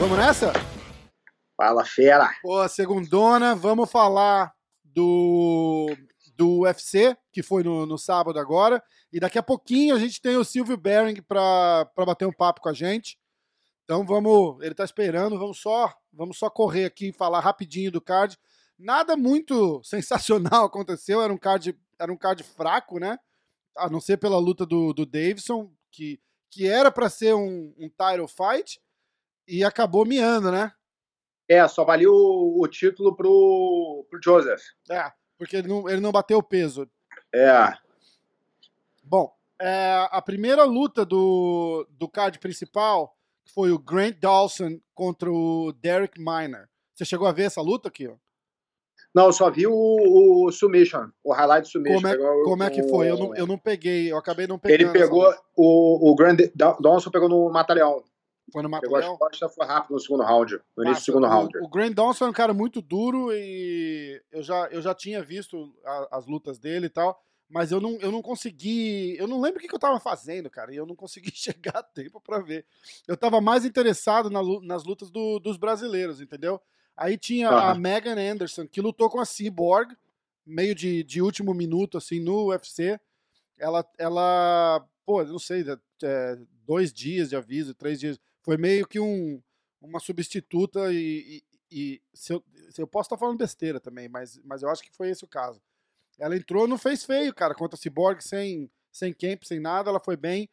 Vamos nessa? Fala, fera! Pô, segundona, vamos falar do, do UFC, que foi no, no sábado agora. E daqui a pouquinho a gente tem o Silvio Bering para bater um papo com a gente. Então vamos, ele tá esperando, vamos só, vamos só correr aqui e falar rapidinho do card. Nada muito sensacional aconteceu, era um card, era um card fraco, né? A não ser pela luta do, do Davidson, que, que era para ser um, um title fight e acabou miando, né? É, só valia o, o título pro, pro Joseph. É, porque ele não, ele não bateu o peso. É. Bom, é, a primeira luta do, do card principal foi o Grant Dawson contra o Derek Miner. Você chegou a ver essa luta aqui? Ó? Não, eu só vi o, o Submission, o highlight Submission. Como é, como é que o- foi? Eu não, eu não peguei, eu acabei não pegando. Ele pegou, o, o Grant Dawson pegou no Mataleão. Foi no Pegou as costas, foi rápido no segundo round. No início do Massa. segundo O- round. O, Grant Dawson é um cara muito duro e eu já, eu já tinha visto a- as lutas dele e tal, mas eu não, eu não consegui. Eu não lembro o que, que eu tava fazendo, cara, e eu não consegui chegar a tempo pra ver. Eu tava mais interessado na nas lutas do- dos brasileiros, entendeu? Aí tinha a Aham. Megan Anderson, que lutou com a Cyborg, meio de, de último minuto, assim, no UFC. Ela, ela pô, eu não sei, é, dois dias de aviso, três dias. Foi meio que um, uma substituta e, e- e se, eu, se eu posso estar falando besteira também, mas, mas eu acho que foi esse o caso. Ela entrou, não fez feio, cara, contra a Cyborg, sem, sem camp, sem nada, ela foi bem.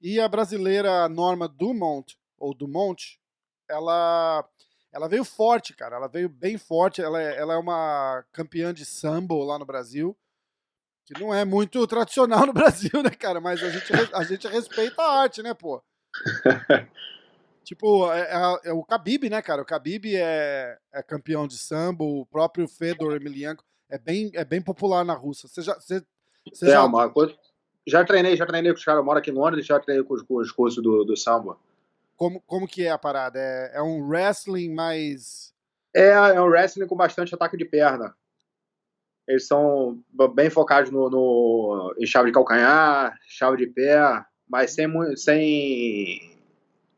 E a brasileira Norma Dumont, ou Dumont, ela, ela veio forte, cara, ela veio bem forte. Ela é, ela é uma campeã de sambo lá no Brasil, que não é muito tradicional no Brasil, né, cara? Mas a gente, a gente respeita a arte, né, pô? Tipo, é, é- é o Khabib, né, cara? O Khabib é, é campeão de sambo, o próprio Fedor Emelianenko é bem, é bem popular na Rússia. Você já, você, você É, já- uma coisa. Já treinei, já treinei com os caras. Eu moro aqui em Londres, já treinei com os, com os cursos do, do samba. como, como que é a parada? É, é um wrestling mais... É, é um wrestling com bastante ataque de perna. Eles são bem focados no, no- em chave de calcanhar, chave de pé, mas sem, sem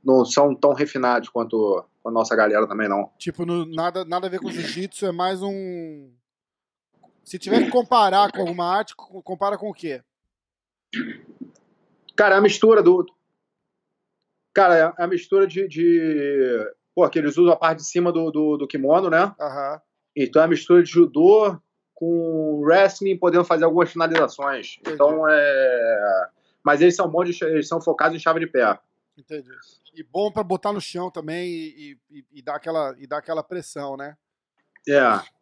não são tão refinados quanto a nossa galera também não. Tipo, no- nada, nada a ver com jiu-jitsu, é mais um... Se tiver que comparar com alguma arte, co- compara com o quê? Cara, é a mistura do. Cara, é a mistura de. de... Pô, que eles usam a parte de cima do, do, do kimono, né? Aham. Então é a mistura de judô com wrestling, podendo fazer algumas finalizações. Então é. Mas eles são bons, de, eles são focados em chave de pé. Entendi. E bom pra botar no chão também e, e, e dar, aquela, e dar aquela pressão, né? É.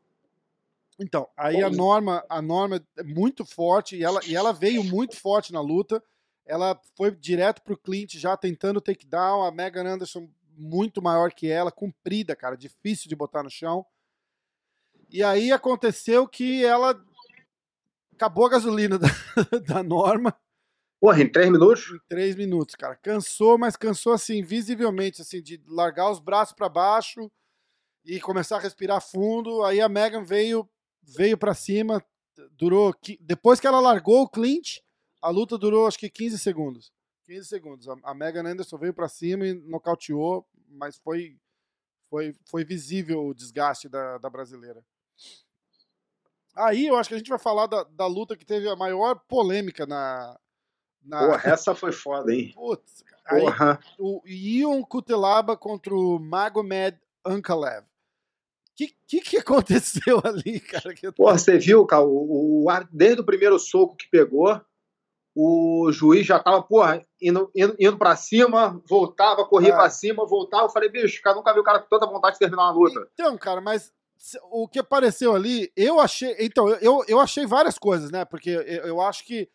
Então, aí a Norma, a Norma é muito forte e ela, e ela veio muito forte na luta. Ela foi direto pro Clint já tentando takedown. A Megan Anderson muito maior que ela, comprida, cara, difícil de botar no chão. E aí aconteceu que ela acabou a gasolina da, da Norma Porra, em três minutos? em três minutos, cara. Cansou, mas cansou assim, visivelmente, assim, de largar os braços para baixo e começar a respirar fundo. Aí a Megan veio, veio para cima, durou. Depois que ela largou o clinch, a luta durou acho que 15 segundos. 15 segundos. A, Megan Anderson veio para cima e nocauteou, mas foi, foi, foi visível o desgaste da, da brasileira. Aí eu acho que a gente vai falar da, da luta que teve a maior polêmica na. na Porra, essa foi foda, hein? Putz, cara. Aí, Porra. o Ion Kutelaba contra o Magomed Ankalev. O que, que, que aconteceu ali, cara? Que Porra, você viu, cara, o, o desde o primeiro soco que pegou, o juiz já tava, porra, indo, indo, indo pra cima, voltava, corria É. pra cima, voltava. Eu falei, bicho, cara, nunca vi o cara com tanta vontade de terminar uma luta. Então, cara, mas o que apareceu ali, eu achei. Então, eu- eu, achei várias coisas, né? Porque eu, eu acho que.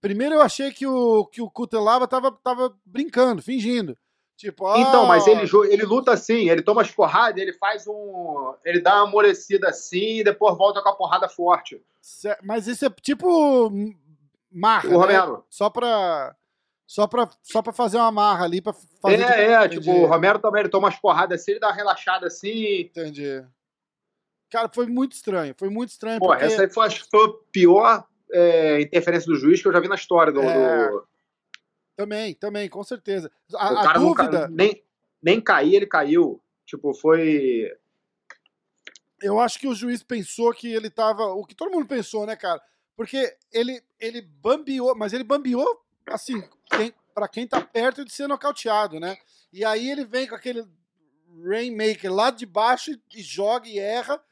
Primeiro, eu achei que o, que o Kutelaba tava, tava brincando, fingindo. Tipo, ah, Então, mas ele, jo- ele luta assim, ele toma as porradas, ele faz um. Ele dá uma amolecida assim e depois volta com a porrada forte. Mas isso é tipo marra, O né? Romero. Só pra, só, pra, só pra fazer uma marra ali, pra fazer... É, é, Entendi. tipo, o Romero também ele toma as porradas assim, ele dá uma relaxada assim. Entendi. Cara, foi muito estranho. Foi muito estranho. Pô, porque... essa aí foi, acho foi a pior é, interferência do juiz que eu já vi na história do. É, do... Também, também, com certeza. A, o a cara dúvida. nunca, nem, nem cair, ele caiu. Tipo, foi. Eu acho que o juiz pensou que ele tava. O que todo mundo pensou, né, cara? Porque ele, ele bambiou, mas ele bambiou, assim, quem, pra quem tá perto de ser nocauteado, né? E aí ele vem com aquele Rainmaker lá de baixo e, e joga e erra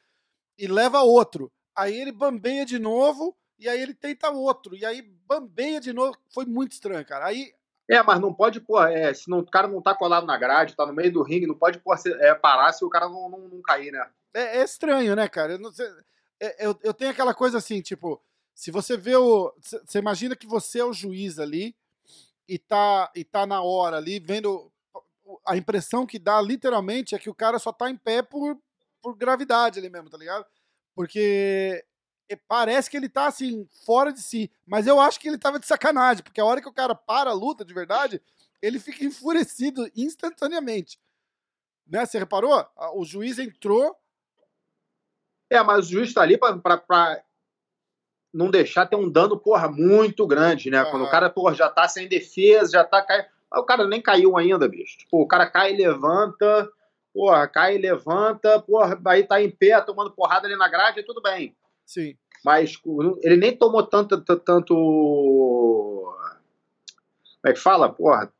e leva outro. Aí ele bambeia de novo e aí ele tenta outro. E aí bambeia de novo. Foi muito estranho, cara. Aí É, mas não pode, pô, é, se não, o cara não tá colado na grade, tá no meio do ringue, não pode pô, se- é, parar se o cara não, não, não cair, né? É, é estranho, né, cara? Eu, não é- eu, eu tenho aquela coisa assim, tipo, se você vê o. Você imagina que você é o juiz ali e tá, e tá na hora ali, vendo. A impressão que dá, literalmente, é que o cara só tá em pé por, por gravidade ali mesmo, tá ligado? Porque parece que ele tá assim, fora de si. Mas eu acho que ele tava de sacanagem, porque a hora que o cara para a luta de verdade, ele fica enfurecido instantaneamente. Né? Você reparou? O juiz entrou, É, mas o juiz tá ali pra, pra, pra não deixar ter um dano, porra, muito grande, né? Quando Aham. o cara, porra, já tá sem defesa, já tá caindo. O cara nem caiu ainda, bicho. Tipo, o cara cai e levanta, porra, cai e levanta, porra, aí tá em pé, tomando porrada ali na grade, e tudo bem. Sim. Mas ele nem tomou tanto. tanto como é que fala? Porra,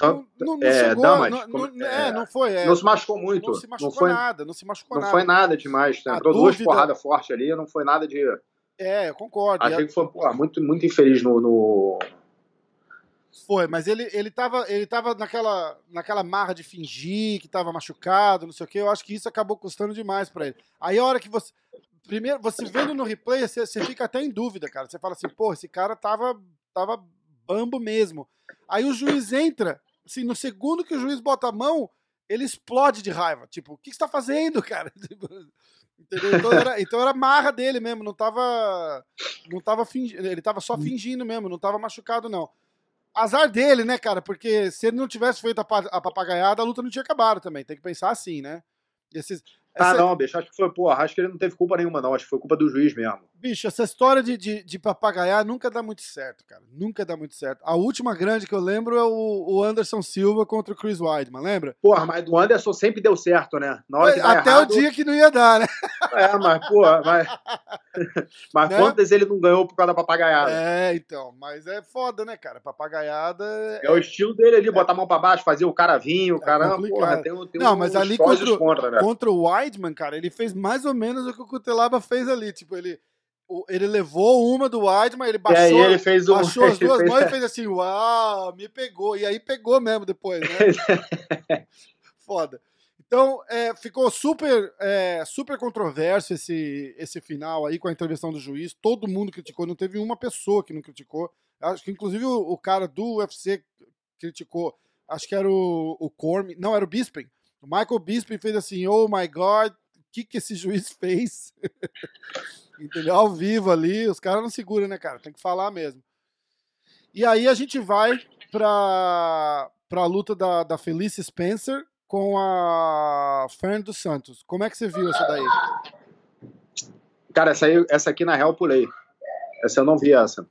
Não, não, não é, chegou, damas, não, como- não- é, é, não foi, é, não se machucou muito. não se machucou não foi, nada, não se machucou não nada. foi nada demais. Né? Entrou duas dúvida- porradas fortes ali, não foi nada de. É, eu concordo. Achei que foi porra, muito, muito infeliz no, no- Foi, mas ele, ele tava, ele tava naquela, naquela marra de fingir que tava machucado, não sei o que. Eu acho que isso acabou custando demais pra ele. Aí a hora que você. Primeiro, você vendo no replay, você, você fica até em dúvida, cara. Você fala assim, pô, esse cara tava, tava bambo mesmo. Aí o juiz entra, assim, no segundo que o juiz bota a mão, ele explode de raiva. Tipo, o que você tá fazendo, cara? Tipo, Entendeu? Então era, então era marra dele mesmo, não tava. Não tava fingindo. Ele tava só fingindo mesmo, não tava machucado, não. Azar dele, né, cara? Porque se ele não tivesse feito a, a papagaiada, a luta não tinha acabado também. Tem que pensar assim, né? Esses, Ah, essa- não, bicho, acho que foi, porra, acho que ele não teve culpa nenhuma, não. Acho que foi culpa do juiz mesmo. Bicho, essa história de, de, de papagaiar nunca dá muito certo, cara. Nunca dá muito certo. A última grande que eu lembro é o, o Anderson Silva contra o Chris Weidman, lembra? Porra, mas do Anderson sempre deu certo, né? Na hora que dá Até errado, o dia que não ia dar, né? É, mas, porra, mas. mas Né? quantas ele não ganhou por causa da papagaiada? É, então. Mas é foda, né, cara? Papagaiada. É, o estilo dele ali, botar a mão pra baixo, fazer o cara vir, o caramba, complicado. porra, tem, tem Não, mas ali contra contra, né? Contra o Weidman, cara, ele fez mais ou menos o que o Cutelaba fez ali. Tipo, ele, ele levou uma do Weidman, ele E baixou, aí ele fez um. baixou as duas mãos e fez assim, uau, me pegou. E aí pegou mesmo depois, né? Foda. Então, é, ficou super, é, super controverso esse, esse final aí com a intervenção do juiz. Todo mundo criticou, não teve uma pessoa que não criticou. Acho que inclusive o, o cara do UFC criticou. Acho que era o, o não, era o Bisping. O Michael Bisping fez assim, oh my God, que, que esse juiz fez? Entendeu? Ao vivo ali, os caras não seguram, né, cara? Tem que falar mesmo. E aí a gente vai pra, pra luta da, da Felice Spencer com a Fern dos Santos. Como é que você viu essa daí? Cara, essa, aí, essa aqui na real eu pulei. Essa eu não vi essa.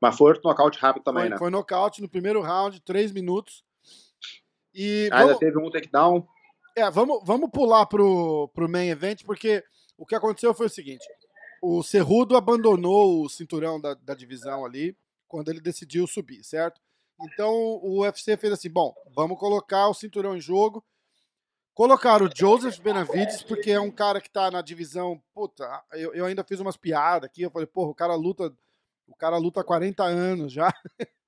Mas foi outro nocaute rápido também, foi, né? foi nocaute no primeiro round, três minutos. E Ainda vamos, teve um takedown. É, vamos, vamos pular pro, pro main event, porque o que aconteceu foi o seguinte: o Cerrudo abandonou o cinturão da, da divisão ali quando ele decidiu subir, certo? Então o UFC fez assim: bom, vamos colocar o cinturão em jogo. Colocaram o Joseph Benavides, porque é um cara que tá na divisão. Puta, eu, eu ainda fiz umas piadas aqui. Eu falei, porra, o cara luta. O cara luta há 40 anos já.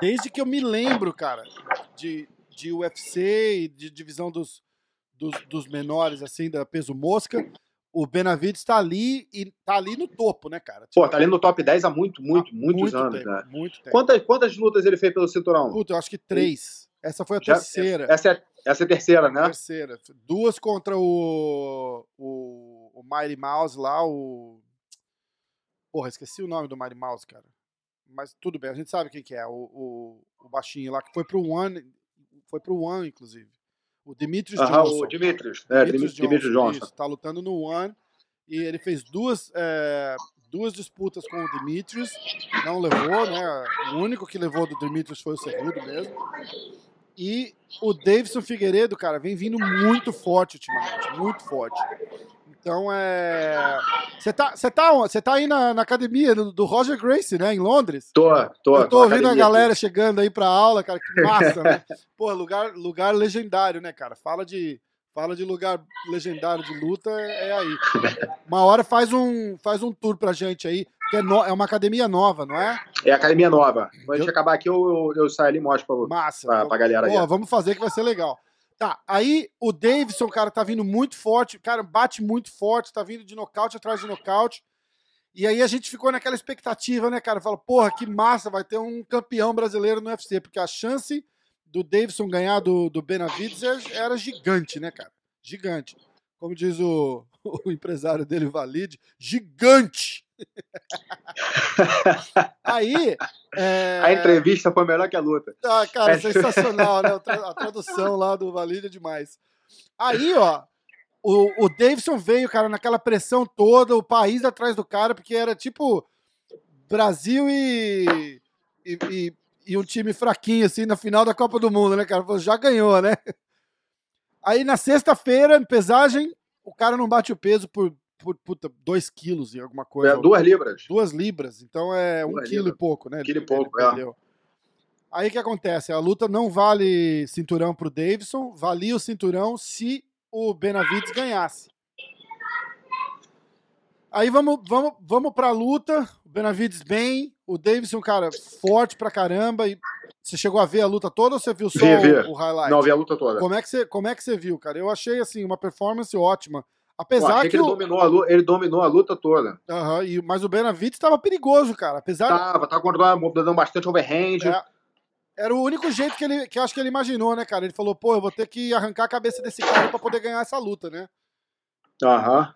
Desde que eu me lembro, cara, de, de UFC e de divisão dos, dos, dos menores, assim, da peso mosca, o Benavides tá ali e tá ali no topo, né, cara? Pô, tá ali no top 10 há muito, muito, Há muitos muito anos, tempo, né? Muito tempo. Quantas, quantas lutas ele fez pelo cinturão? Puta, eu acho que três. Essa foi a Já- terceira. Essa é, essa é a terceira, né? Terceira. Duas contra o, o, o Mighty Mouse lá, o. Porra, esqueci o nome do Mighty Mouse, cara. Mas tudo bem, a gente sabe quem que é. O, o, o baixinho lá, que foi pro One. Foi pro One, inclusive. O Demetrius Aham, Johnson. o Dimitrios. É, Dimitrios, Dimitrios Johnson. Isso, tá lutando no One. E ele fez duas, é, duas disputas com o Demetrius. Não levou, né? O único que levou do Demetrius foi o Cerrudo mesmo. E o Davidson Figueiredo, cara, vem vindo muito forte ultimamente. Muito forte. Então é. Você tá, você tá, você tá aí na, na academia do, do Roger Gracie, né? Em Londres? Tô, tô. Eu tô ouvindo a galera chegando aí pra aula, cara, que massa, né? Pô, lugar, lugar legendário, né, cara? Fala de, fala de lugar legendário de luta, é aí. Uma hora faz um, faz um tour pra gente aí, que é, no- é uma academia nova, não é? É academia nova. Quando a gente Eu- acabar aqui, eu, eu, eu saio ali e mostro pra, Massa. pra, pra galera aí. Pô, vamos fazer que vai ser legal. Tá, aí o Davidson, cara, tá vindo muito forte, cara, bate muito forte, tá vindo de nocaute atrás de nocaute. E aí a gente ficou naquela expectativa, né, cara? Fala, porra, que massa, vai ter um campeão brasileiro no UFC, porque a chance do Davidson ganhar do, do Benavides era gigante, né, cara? Gigante. Como diz o, o empresário dele, Valide, gigante! Aí. é, A entrevista foi melhor que a luta. ah, cara, É. sensacional, né? A tradução lá do Valide é demais. Aí, ó, o, o Davidson veio, cara, naquela pressão toda, o país atrás do cara, porque era tipo Brasil e, e, e- e um time fraquinho, assim, na final da Copa do Mundo, né, cara? Já ganhou, né? Aí na sexta-feira, em pesagem, o cara não bate o peso por, por puta, 2 quilos e alguma coisa. É, duas libras. Duas libras, então é um Duas quilo e pouco, né? Quilo e Ele pouco, é. perdeu. Aí o que acontece? A luta não vale cinturão pro Davidson, valia o cinturão se o Benavides ganhasse. Aí vamos, vamos, vamos pra luta. O Benavides bem, o Davidson, cara, forte pra caramba. E você chegou a ver a luta toda ou você viu só Vi, vi. O, o highlight? Não, vi a luta toda. Como é, que você, como é que você viu, cara? Eu achei assim uma performance ótima. Pô, Apesar achei que, que ele o, dominou, a luta, ele dominou a luta toda. Aham, e- mas o Benavides estava perigoso, cara. Apesar Tava, tava controlando, dando bastante overhand. É, era o único jeito que ele que eu acho que ele imaginou, né, cara? Ele falou, pô, eu vou ter que arrancar a cabeça desse cara pra poder ganhar essa luta, né? Aham.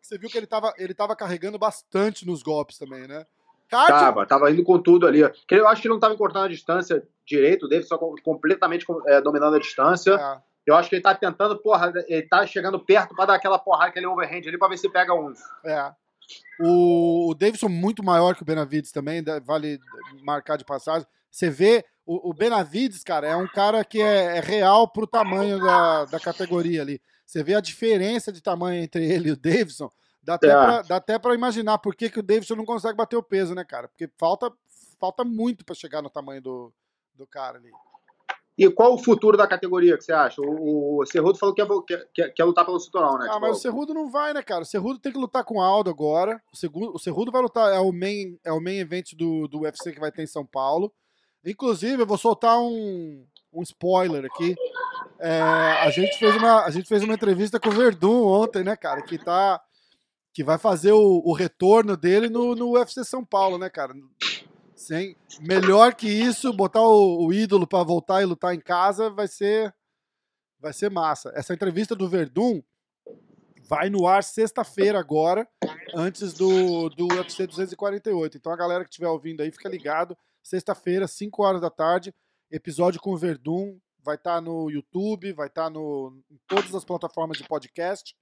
Você viu que ele tava, ele tava carregando bastante nos golpes também, né? Tava, tava indo com tudo ali. Eu acho que ele não tava encurtando a distância direito dele, só com- completamente é, dominando a distância. é, Eu acho que ele tá tentando, porra, ele tá chegando perto pra dar aquela porrada, aquele overhand ali pra ver se pega um. é. O, o Davidson muito maior que o Benavides também, vale marcar de passagem. Você vê, o, o Benavides, cara, é um cara que é, é real pro tamanho da, da categoria ali. Você vê a diferença de tamanho entre ele e o Davidson, dá até, É. pra, dá até pra imaginar por que, que o Davidson não consegue bater o peso, né, cara? Porque falta, falta muito pra chegar no tamanho do, do cara ali. E qual o futuro da categoria que você acha? O, o Cerrudo falou que quer, quer, quer lutar pelo cinturão, né? Ah, Tipo, mas o Cerrudo não vai, né, cara? O Cerrudo tem que lutar com o Aldo agora. O Cerrudo, o Cerrudo vai lutar, é o main, é o main event do, do UFC que vai ter em São Paulo. Inclusive, eu vou soltar um, um spoiler aqui. É, a, gente fez uma, a gente fez uma entrevista com o Verdun ontem, né, cara? Que tá. Que vai fazer o, o retorno dele no, no UFC São Paulo, né, cara? Sem, melhor que isso, botar o, o ídolo pra voltar e lutar em casa vai ser vai ser massa. Essa entrevista do Verdun vai no ar sexta-feira agora, antes do, do UFC 248. Então a galera que estiver ouvindo aí, fica ligado. Sexta-feira, 5 horas da tarde, episódio com o Verdun. Vai estar no YouTube, vai estar no, em todas as plataformas de podcast.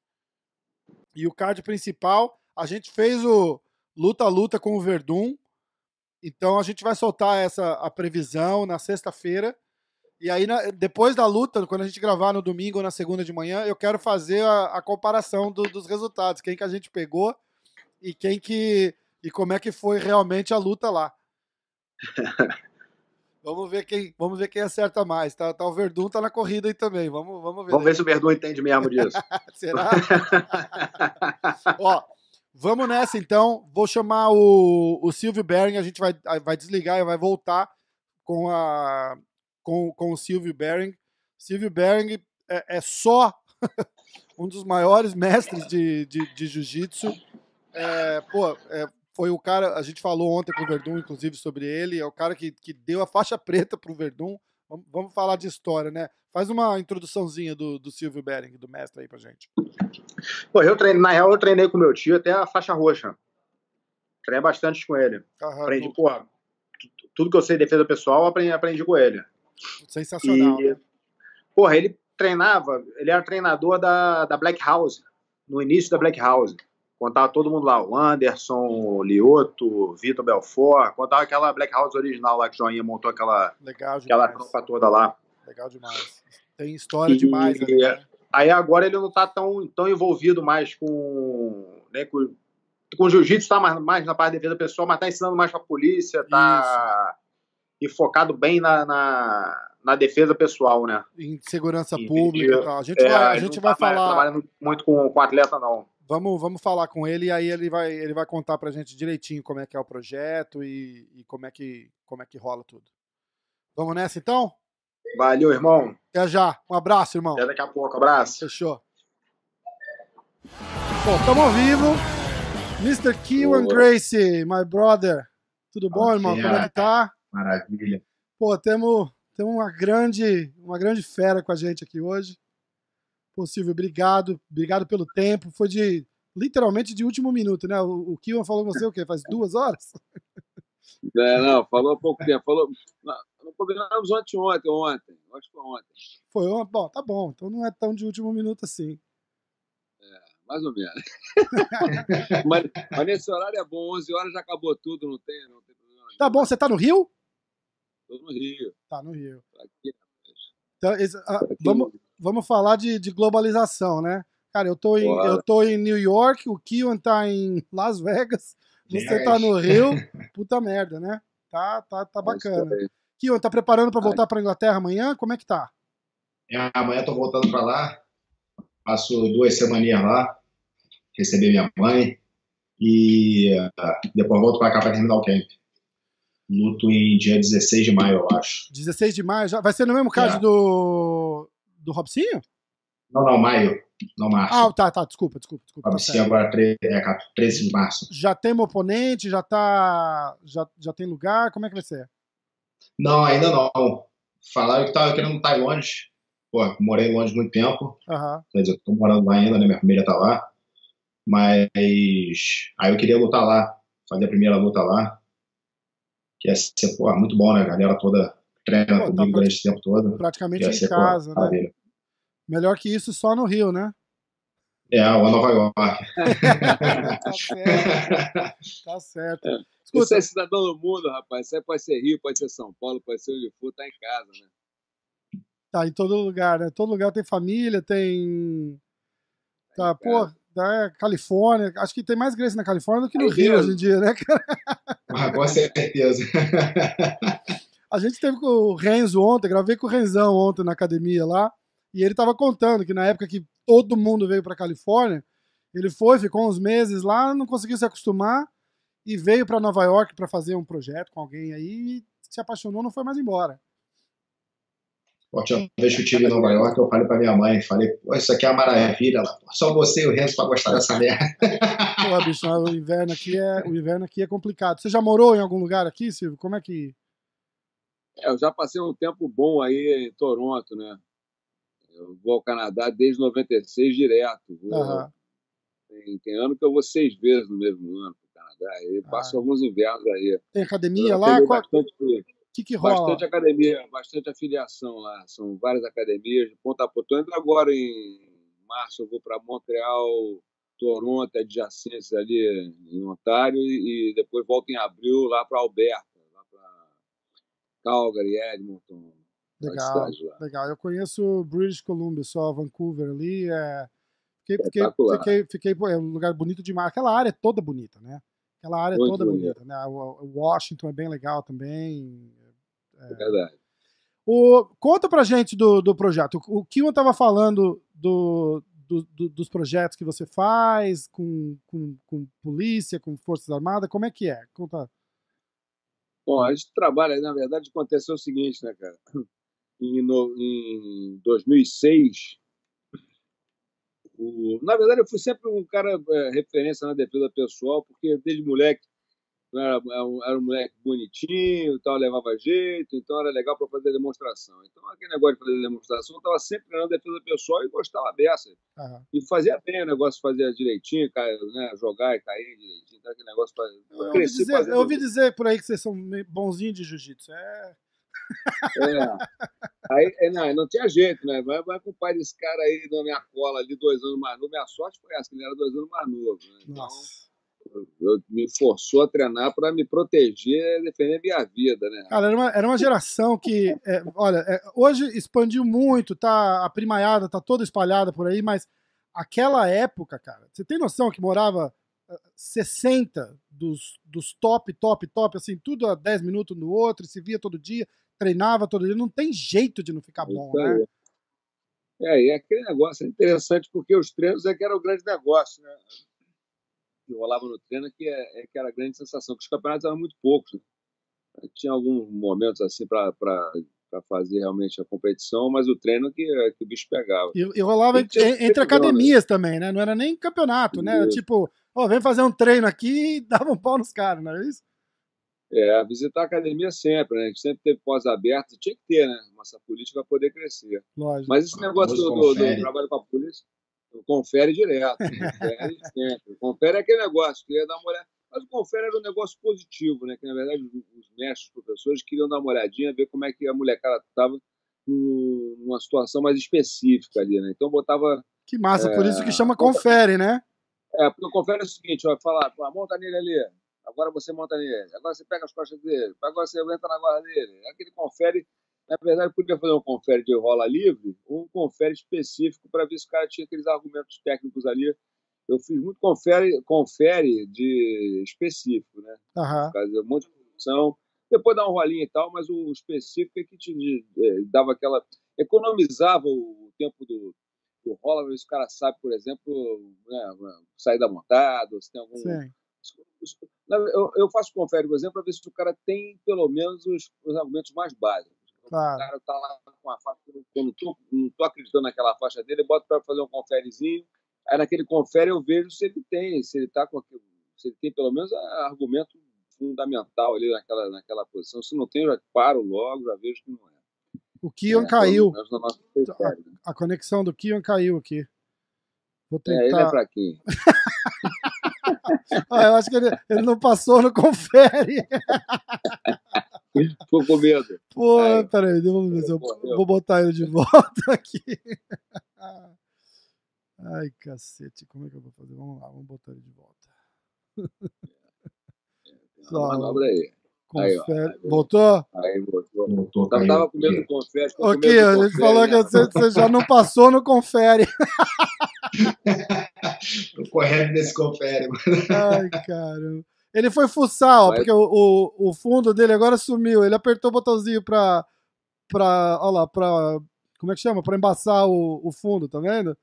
E o card principal, a gente fez o luta-luta com o Verdun. Então a gente vai soltar essa a previsão na sexta-feira. E aí, na- depois da luta, quando a gente gravar no domingo ou na segunda de manhã, eu quero fazer a, a comparação do- dos resultados. Quem que a gente pegou e quem que. E como é que foi realmente a luta lá. vamos ver quem, vamos ver quem acerta mais. Tá, tá o Verdun tá na corrida aí também. Vamos, vamos ver. Vamos ver se o Verdun entende mesmo disso. Será? Ó, vamos nessa então. Vou chamar o, o Silvio Bering, a gente vai, vai desligar e vai voltar com, a, com, com o Silvio Bering. Silvio Bering é, é só um dos maiores mestres de, de, de jiu-jitsu. É, pô, é, foi o cara, a gente falou ontem com o Verdun, inclusive, sobre ele. É o cara que, que deu a faixa preta pro Verdun. Vamos, falar de história, né? Faz uma introduçãozinha do, do Silvio Bering, do mestre aí pra gente. Pô, eu treinei, na real, eu treinei com meu tio até a faixa roxa. Treinei bastante com ele. Aham, Aprendi, tu- tudo que eu sei de defesa pessoal, eu aprendi, aprendi com ele. sensacional. E, né? porra, ele, treinava, ele era treinador da, da Black House, no início da Black House. Contava todo mundo lá, o Anderson, o Lioto, Vitor Belfort, contava aquela Black House original lá que o Joinha montou aquela, Legal aquela tropa toda lá. Legal demais. Tem história E- demais ali, né? Aí agora ele não tá tão, tão envolvido mais com. Né, com, com jiu-jitsu, tá mais, mais na parte de defesa pessoal, mas tá ensinando mais pra polícia, tá. E focado bem na, na, na defesa pessoal, né? Em segurança Entendi. pública e tal. A gente É, vai, a gente não vai tá falar. trabalhando muito com, com atleta, não. Vamos, vamos falar com ele e aí ele vai, ele vai contar pra gente direitinho como é que é o projeto e, e como, é que, como é que rola tudo. Vamos nessa então? Valeu, irmão. Até já. Um abraço, irmão. Até daqui a pouco. Abraço. Fechou. Bom, estamos ao vivo. Mr. Kewan Boa. Gracie, my brother. Tudo bom, irmão? Como é que tá? Maravilha. Pô, temos, temos uma grande, uma grande fera com a gente aqui hoje. Pô, Silvio, obrigado. Obrigado pelo tempo. Foi de literalmente de último minuto, né? O, o Kiwan falou com você o quê? Faz duas horas? É, não, falou há pouco tempo. Falou, não, combinamos ontem, ontem, ontem. Acho que foi ontem, Foi ontem? Bom, tá bom. Então não é tão de último minuto assim. mais ou menos. mas, mas nesse horário é bom, 11 horas já acabou tudo, não tem, não tem problema. Tá bom, você tá no Rio? Tô no Rio. Tá no Rio. Aqui, Então, esse- ah, aqui vamos, vamos falar de, de globalização, né? Cara, eu tô, em, Bora. eu tô em New York, o Kiwan tá em Las Vegas, você Vegas. tá no Rio. Puta merda, né? Tá, tá, tá bacana. Kiwan, tá preparando pra voltar pra Inglaterra amanhã? Como é que tá? É, amanhã tô voltando para lá. Passo duas semaninhas lá, receber minha mãe e ah, depois volto para cá para terminar o camp. Luto em dia 16 de maio, eu acho. 16 de maio, já vai ser no mesmo caso É. do do Robsinho? Não, não, maio, não março. Ah, tá, tá, desculpa, desculpa, desculpa. A Tá agora tre- é 13 de março. Já tem um oponente, já tá já, já tem lugar, como é que vai ser? Não, ainda não. Falaram que tava querendo estar em Londres. Pô, morei Londres muito tempo. Aham. Quer dizer, tô morando lá ainda, né? Minha família tá lá. Mas aí eu queria lutar lá, fazer a primeira luta lá. Que ia ser, pô, muito bom, né? A galera toda treina Pô, tá comigo durante tempo todo. Praticamente Ia em casa, né? maravilha. Melhor que isso só no Rio, né? É, o Nova York. tá certo. Tá certo. Você Escuta, é cidadão do mundo, rapaz. Você pode ser Rio, pode ser São Paulo, pode ser onde for, tá em casa, né? tá em todo lugar, né? Todo lugar tem família, tem. Tá, pô, tá, é, Califórnia. Acho que tem mais Grace na Califórnia do que no É Rio mesmo? hoje em dia, né, cara? Ah, com certeza. A gente teve com o Renzo ontem, gravei com o Renzão ontem na academia lá, e ele tava contando que na época que todo mundo veio pra Califórnia, ele foi, ficou uns meses lá, não conseguiu se acostumar e veio pra Nova York pra fazer um projeto com alguém aí e se apaixonou, não foi mais embora. Tinha uma vez que eu estive em Nova York, eu falei pra minha mãe, falei, pô, isso aqui é uma maravilha. Pô, só você e o Renzo pra gostar dessa merda. Pô, bicho, o inverno aqui é, o inverno aqui é complicado. Você já morou em algum lugar aqui, Silvio? Como é que É, eu já passei um tempo bom aí em Toronto, né? Eu vou ao Canadá desde 96 direto. Vou- Aham. tem, tem ano que eu vou seis vezes no mesmo ano pro Canadá. E passo Ah. alguns invernos aí. tem academia Eu lá? Qual- bastante, que que rola? bastante academia, bastante afiliação lá. São várias academias de ponta a ponta. Indo agora em março, eu vou para Montreal, Toronto, adjacentes ali em Ontário, e, depois volto em abril lá para Alberta, para Calgary, Edmonton. Legal, legal. Eu conheço British Columbia, só Vancouver ali. É... Fiquei, fiquei, fiquei, fiquei, pô, é um lugar bonito demais. Aquela área é toda bonita, né? Aquela área é Muito toda bonita. bonita, né? O, Washington é bem legal também. É verdade. O, conta pra gente do, do projeto. O Kiwan tava falando do, do- do- dos projetos que você faz com, com, com polícia, com Forças Armadas. Como é que é? Conta. Bom, a gente trabalha, na verdade, aconteceu o seguinte, né, cara? Em, no- em 2006, o- na verdade, eu fui sempre um cara é, referência na defesa pessoal, porque desde moleque era, era um, era um moleque bonitinho, tal, levava jeito, então era legal para fazer demonstração. Então, aquele negócio de fazer demonstração, eu estava sempre treinando defesa pessoal e gostava dessa. Aham. E fazia bem o negócio, fazia direitinho, né, jogar e cair direitinho, então aquele negócio. pra- Eu, ouvi dizer, eu ouvi dizer por aí que vocês são bonzinhos de jiu-jitsu. É, É. Aí, é, não, não tinha jeito, né? Vai, vai com o pai desse cara aí na minha cola ali, dois anos mais novo. Minha sorte foi essa, ele era dois anos mais novo. Né? Então, Nossa. Eu, me forçou a treinar para me proteger e defender minha vida, né? Cara, era uma, era uma geração que, é, olha, é, hoje expandiu muito, tá a primaiada tá toda espalhada por aí, mas aquela época, cara, você tem noção que morava 60 dos, dos top, top, top, assim, tudo a 10 minutos no outro, se via todo dia, treinava todo dia, não tem jeito de não ficar bom, né? É, e aquele negócio é interessante porque os treinos é que era o grande negócio, né? Que rolava no treino que, é, é que era a grande sensação, que os campeonatos eram muito poucos. Né? Tinha alguns momentos assim para fazer realmente a competição, mas o treino que, que o bicho pegava. E, e rolava entre, entre academias também, né? Não era nem campeonato, né? Era tipo, ó, oh, vem fazer um treino aqui e dava um pau nos caras, não é isso? É, visitar a academia sempre, né? A gente sempre teve pós aberto, tinha que ter, né? Nossa política para poder crescer. Lógico. Mas esse negócio do, do, do, trabalho com a polícia, confere direto. Confere sempre. Confere é aquele negócio, queria dar uma olhada. Mas o confere era um negócio positivo, né? Que na verdade os mestres, os professores queriam dar uma olhadinha, ver como é que a molecada estava numa situação mais específica ali, né? Então botava. Que massa, é... por isso que chama confere, né? É, porque o confere é o seguinte, ó, falar, monta nele ali, agora você monta nele, agora você pega as costas dele, agora você entra na guarda dele. Aquele confere, na verdade, podia fazer um confere de rola livre ou um confere específico para ver se o cara tinha aqueles argumentos técnicos ali. Eu fiz muito confere, confere de específico, né? Uhum. Fazer um monte de função, depois dá um rolinho e tal, mas o específico é que te é, dava aquela. economizava o tempo do, do rola, ver se o cara sabe, por exemplo, né, sair da montada, se tem algum. Sim eu, eu faço confere, por exemplo, para ver se o cara tem pelo menos os, os argumentos mais básicos. Claro. O cara está lá com a faixa, eu não estou não tô acreditando naquela faixa dele, eu boto para fazer um conferezinho. Aí naquele confere eu vejo se ele tem, se ele tá com se ele tem pelo menos argumento fundamental ali naquela, naquela posição. Se não tem, eu já paro logo, já vejo que não é. O Kion é, caiu. A, a, conexão do Kion caiu aqui. Vou tentar... É, ele é fraquinho. ah, eu acho que ele, ele não passou no confere. Ficou com medo. Pô, Aí. peraí, vamos ver se eu vou botar ele de volta aqui. Ai, cacete, como é que eu vou fazer? Vamos lá, vamos botar ele de volta. Só, manobra aí. Confere. Aí, Voltou? Aí, voltou. voltou tava, tava com medo do confere. Ok, a gente falou né? que você, você já não passou no confere. Tô correndo nesse confere, mano. Ai, caramba. Ele foi fuçar, ó, Mas... porque o, o, o, fundo dele agora sumiu. Ele apertou o botãozinho pra. pra ó lá, pra. Como é que chama? Pra embaçar o, o fundo, tá vendo?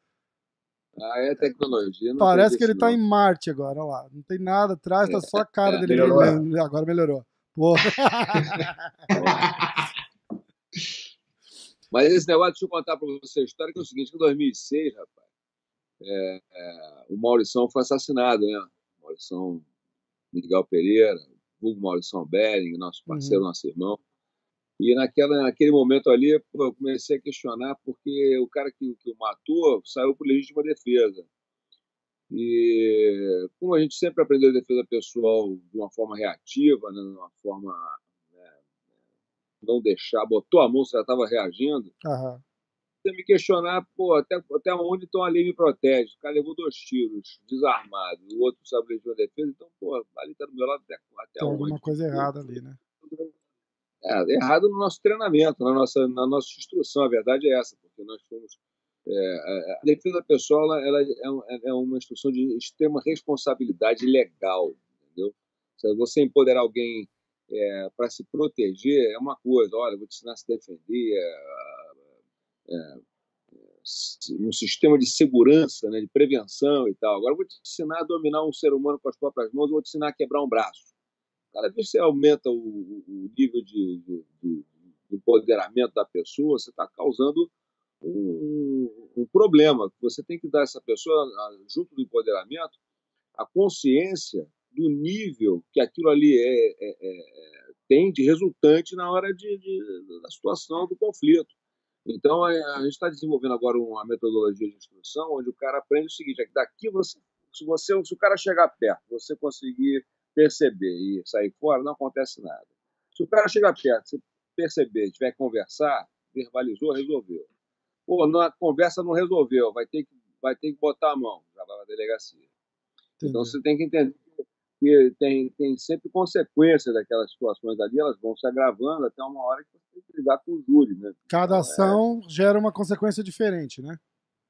Ah, é tecnologia. Parece que ele tá em Marte agora, ó lá. Não tem nada atrás, tá só a cara é, dele melhorou. Agora melhorou. Mas esse negócio, deixa eu contar pra você a história, que é o seguinte, em 2006, rapaz, é, é, o Maurição foi assassinado, né? Maurição Miguel Pereira, Hugo Maurição Bering, nosso parceiro, uhum. nosso irmão. E naquela, naquele momento ali, eu comecei a questionar porque o cara que, que o matou saiu por legítima defesa. E como a gente sempre aprendeu a defesa pessoal de uma forma reativa, né, de uma forma né, não deixar, botou a mão, você já estava reagindo, uhum me questionar, pô, até, até onde então a lei me protege? O cara levou dois tiros, desarmado, o outro sabe legítima defesa, então, pô, ali tá do meu lado até, até Tem alguma coisa errada ali, né? É, errado no nosso treinamento, na nossa, na nossa instrução, a verdade é essa, porque nós fomos. É, a defesa pessoal ela, ela é, é, uma instrução de extrema responsabilidade legal, entendeu? Você empoderar alguém é, para se proteger é uma coisa, olha, vou te ensinar a se defender, é, um sistema de segurança, né, de prevenção e tal. Agora eu vou te ensinar a dominar um ser humano com as próprias mãos, vou te ensinar a quebrar um braço. Cada vez que você aumenta o, o nível de, de, de, empoderamento da pessoa, você está causando um, um, problema. Você tem que dar essa pessoa, junto do empoderamento, a consciência do nível que aquilo ali é, é, é, tem de resultante na hora de, de, da situação do conflito. Então, é, a gente está desenvolvendo agora uma metodologia de instrução onde o cara aprende o seguinte: é que daqui você, se, você, se o cara chegar perto, você conseguir perceber e sair fora, não acontece nada. Se o cara chegar perto, você perceber, tiver que conversar, verbalizou, resolveu. Pô, na conversa não resolveu, vai ter que, vai ter que botar a mão, já vai na delegacia. Entendi. Então você tem que entender que tem, tem sempre consequências daquelas situações ali, elas vão se agravando até uma hora que você tem que lidar com o júri. Né? Cada então, ação é... gera uma consequência diferente, né?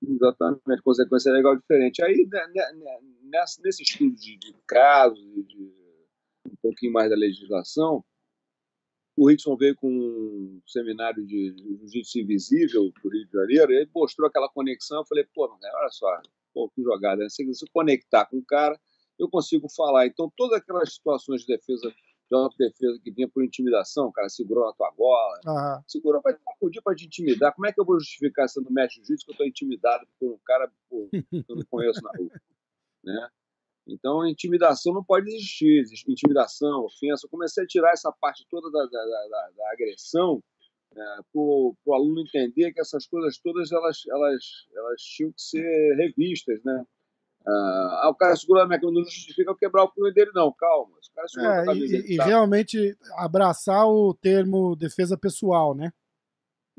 Exatamente, consequência legal diferente. Aí, né, né, né nessa, nesse estudo de, de casos, de um pouquinho mais da legislação, o Rickson veio com um seminário de jiu-jitsu invisível para o Rio de Janeiro, e ele mostrou aquela conexão. Eu falei, pô, olha só, pô, que jogada. Né? Se você conectar com o cara, eu consigo falar. Então, todas aquelas situações de defesa, de autodefesa que vinha por intimidação, o cara segurou na tua gola, uhum. segurou para acudir para te intimidar. Como é que eu vou justificar sendo mestre de que eu estou intimidado por um cara pô, que eu não conheço na rua? Né? Então, intimidação não pode existir. Intimidação, ofensa. Eu comecei a tirar essa parte toda da, da, da, da agressão né, para o aluno entender que essas coisas todas elas, elas, elas tinham que ser revistas, né? Ah, o cara segurou a minha camisa, não justifica eu quebrar o punho dele, não, calma. O cara é, a camisa e, e tá. realmente abraçar o termo defesa pessoal, né?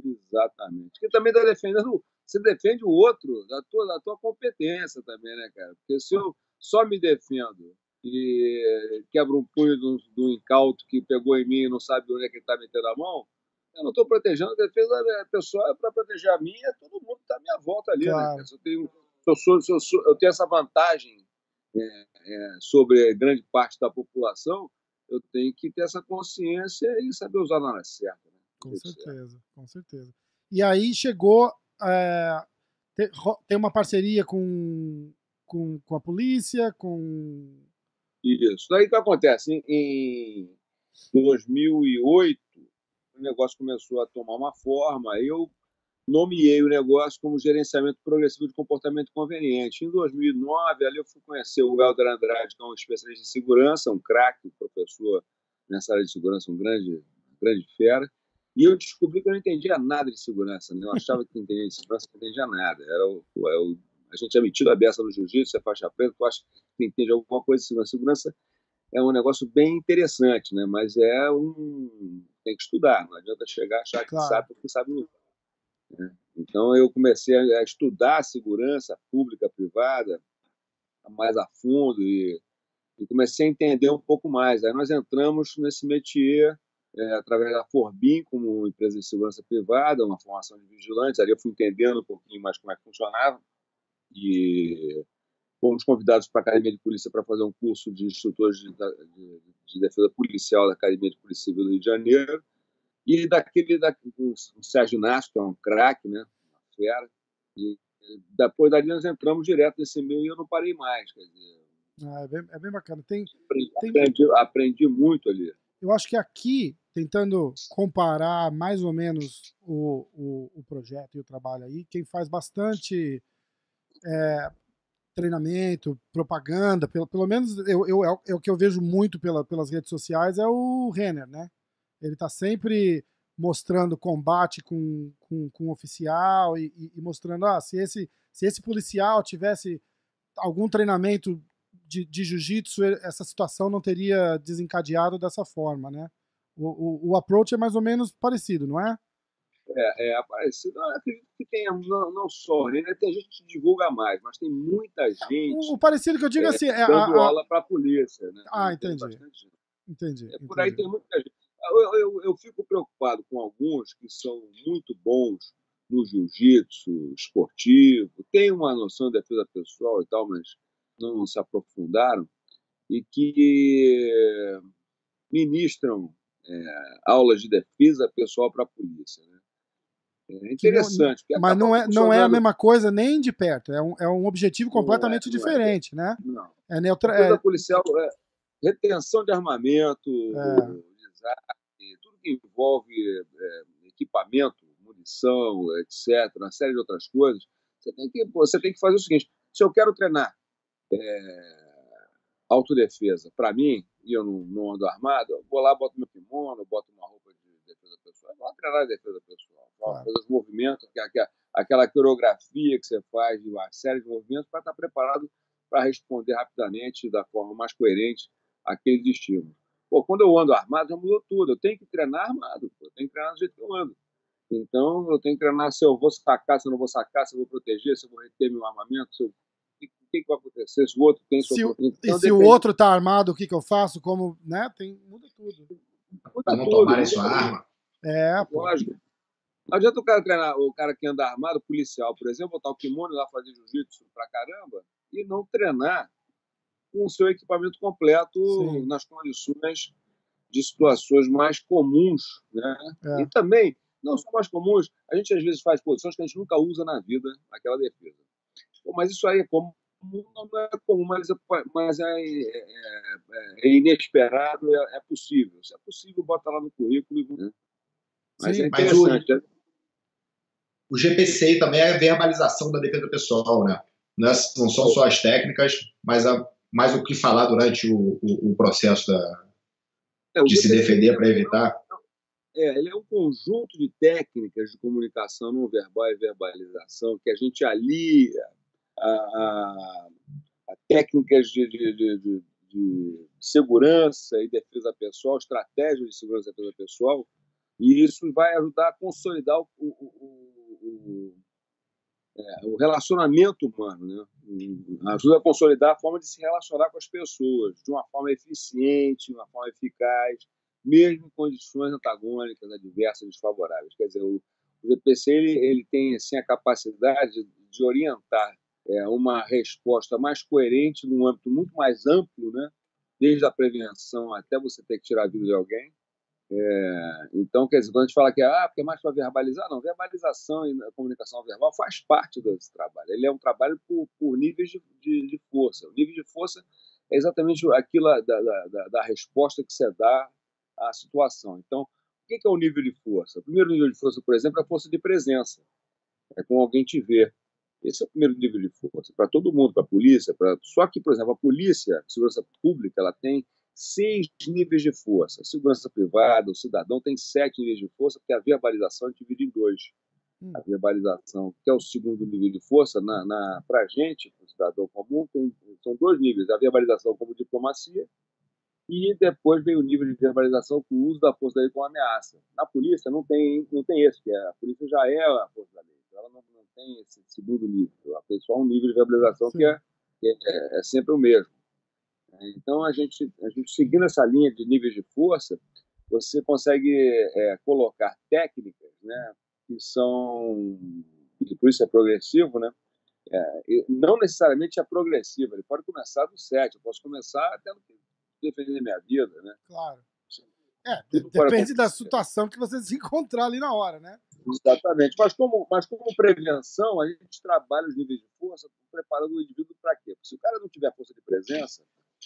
Exatamente. Porque também está defendendo, você defende o outro da tua, da tua competência também, né, cara? Porque se eu só me defendo e quebro um punho do, do incauto que pegou em mim e não sabe onde é que ele está metendo a mão, eu não estou protegendo a defesa pessoal, é para proteger a minha, todo mundo está à minha volta ali, né, claro. né? Se eu, tenho, eu, sou, se eu, sou, eu tenho essa vantagem é, é, sobre grande parte da população, eu tenho que ter essa consciência e saber usar na hora certa. Né? Com certeza, certo. com certeza. E aí chegou. É, tem uma parceria com com, com a polícia, com. Isso. Daí o que acontece? Em, em 2008, o negócio começou a tomar uma forma. Eu nomeei o negócio como gerenciamento progressivo de comportamento conveniente. Em 2009, ali eu fui conhecer o Helder Andrade, que é um especialista em segurança, um craque, um professor nessa área de segurança, um grande, grande fera. E eu descobri que eu não entendia nada de segurança. Né? Eu achava que entendia de segurança, não entendia nada. Era o, é o a gente é metido a beça no jiu-jitsu, é faixa preta, tu acha que entende alguma coisa de segurança. Segurança é um negócio bem interessante, né? mas é um. tem que estudar, não adianta chegar achar claro. que sabe porque sabe lutar. Né? Então eu comecei a estudar segurança pública, privada, mais a fundo e, e comecei a entender um pouco mais. Aí nós entramos nesse métier é, através da Forbim, como empresa de segurança privada, uma formação de vigilantes. Ali eu fui entendendo um pouquinho mais como é que funcionava e fomos convidados para a Academia de Polícia para fazer um curso de instrutores de, de, de, defesa policial da Academia de Polícia Civil do Rio de Janeiro. E daquele, da, um Sérgio Nasco, que é um craque, né? uma fera. E depois dali nós entramos direto nesse meio e eu não parei mais. Quer dizer, ah, é, bem, é bem bacana. Tem, aprendi, tem... Aprendi, aprendi muito ali. Eu acho que aqui, tentando comparar mais ou menos o, o, o projeto e o trabalho aí, quem faz bastante é, treinamento, propaganda, pelo, pelo menos eu, eu, é, é o que eu vejo muito pela, pelas redes sociais, é o Renner, né? Ele tá sempre mostrando combate com, com, com um oficial e, e, e, mostrando, ah, se esse, se esse policial tivesse algum treinamento de, de jiu-jitsu, essa situação não teria desencadeado dessa forma, né? O, o, o approach é mais ou menos parecido, não é? É, é aparecido. Eu acredito que tenha, não, não só, né? tem gente que divulga mais, mas tem muita gente. O, parecido que eu digo é, assim. É, dando a, aula para a polícia. Né? Ah, entendi. Entendi. É, por aí tem muita gente. Eu, eu, eu fico preocupado com alguns que são muito bons no jiu-jitsu esportivo, tem uma noção de defesa pessoal e tal, mas não se aprofundaram, e que ministram é, aulas de defesa pessoal para a polícia. Né? É interessante. Não, mas não é, não é a mesma coisa nem de perto. É um, é um objetivo completamente não é, não diferente, né? Não. É neutra... A é... policial é retenção de armamento, é. Desastre, tudo que envolve é, equipamento, munição, etc., uma série de outras coisas. Você tem que, você tem que fazer o seguinte: se eu quero treinar é, autodefesa para mim, e eu não, não ando armado, eu vou lá, boto meu kimono, boto uma roupa de defesa pessoal, vou treinar defesa pessoal claro. fazer os movimentos, aquela coreografia que você faz de uma série de movimentos para estar preparado para responder rapidamente da forma mais coerente àqueles estímulos. Pô, quando eu ando armado, já mudou tudo. Eu tenho que treinar armado, pô. eu tenho que treinar do jeito que eu ando. Então, eu tenho que treinar se eu vou sacar, se eu não vou sacar, se eu vou proteger, se eu vou reter meu armamento, se eu... o que, que vai acontecer, se o outro tem Se sua... o- Então, e se o depende. outro tá armado, o que, que eu faço? Como, né? Tem, muda tudo. Muda Pra não tudo, tomarem muda sua arma. É, pô. Lógico. Não adianta o cara treinar, o cara que anda armado, policial, por exemplo, botar o kimono lá fazer jiu-jitsu pra caramba e não treinar com o seu equipamento completo Sim. nas condições de situações mais comuns, né? É. E também, não só mais comuns, a gente às vezes faz posições que a gente nunca usa na vida naquela defesa. Mas isso aí é comum, não é comum, mas é, mas é, é- é- é inesperado, é, é possível. Se é possível, bota lá no currículo e né? Mas Sim, é mas o- interessante. é- O GPCI também é a verbalização da defesa pessoal, né? É- não são só as técnicas, mas a, mais o que falar durante o, o, o processo da- É, de se defender para evitar. É, ele é um conjunto de técnicas de comunicação não verbal e verbalização que a gente alia a, a- a técnicas de, de- de- de- segurança e defesa pessoal, estratégias de segurança e defesa pessoal, e isso vai ajudar a consolidar o- o- o- é, o relacionamento humano, né? ajuda a consolidar a forma de se relacionar com as pessoas de uma forma eficiente, de uma forma eficaz, mesmo em condições antagônicas, adversas, desfavoráveis. Quer dizer, o, o GPC ele, ele tem assim, a capacidade de, orientar é, uma resposta mais coerente num âmbito muito mais amplo, né? desde a prevenção até você ter que tirar a vida de alguém. É, então, quer dizer, quando a gente fala que ah, porque é mais para verbalizar, não, verbalização e comunicação verbal faz parte desse trabalho. Ele é um trabalho por, por níveis de, de, de força. O nível de força é exatamente aquilo da, da, da, resposta que você dá à situação. Então, o que é o nível de força? O primeiro nível de força, por exemplo, é a força de presença. É com alguém te ver. Esse é o primeiro nível de força para todo mundo, para a polícia. Pra... Só que, por exemplo, a polícia, a segurança pública, ela tem seis níveis de força. A segurança privada, o cidadão tem sete níveis de força, porque a verbalização é dividida em dois. Hum. A verbalização, que é o segundo nível de força, na, na, para a gente, para o cidadão comum, tem, são dois níveis. A verbalização como diplomacia e depois vem o nível de verbalização com o uso da força da lei como ameaça. Na polícia não tem, não tem esse, que é, a polícia já é a força da lei. Então ela não, não tem esse segundo nível. Ela tem só um nível de verbalização Sim. que, é, que é, é sempre o mesmo. Então, a gente, a gente seguindo essa linha de níveis de força, você consegue é, colocar técnicas, né, que são, e por isso é progressivo, né, é, não necessariamente é progressivo, ele pode começar do 7, eu posso começar tendo que defender minha vida, né. Claro. É, Tudo depende da situação que você se encontrar ali na hora, né? Exatamente. Mas como, mas como prevenção, a gente trabalha os níveis de força preparando o indivíduo para quê? Porque se o cara não tiver força de presença,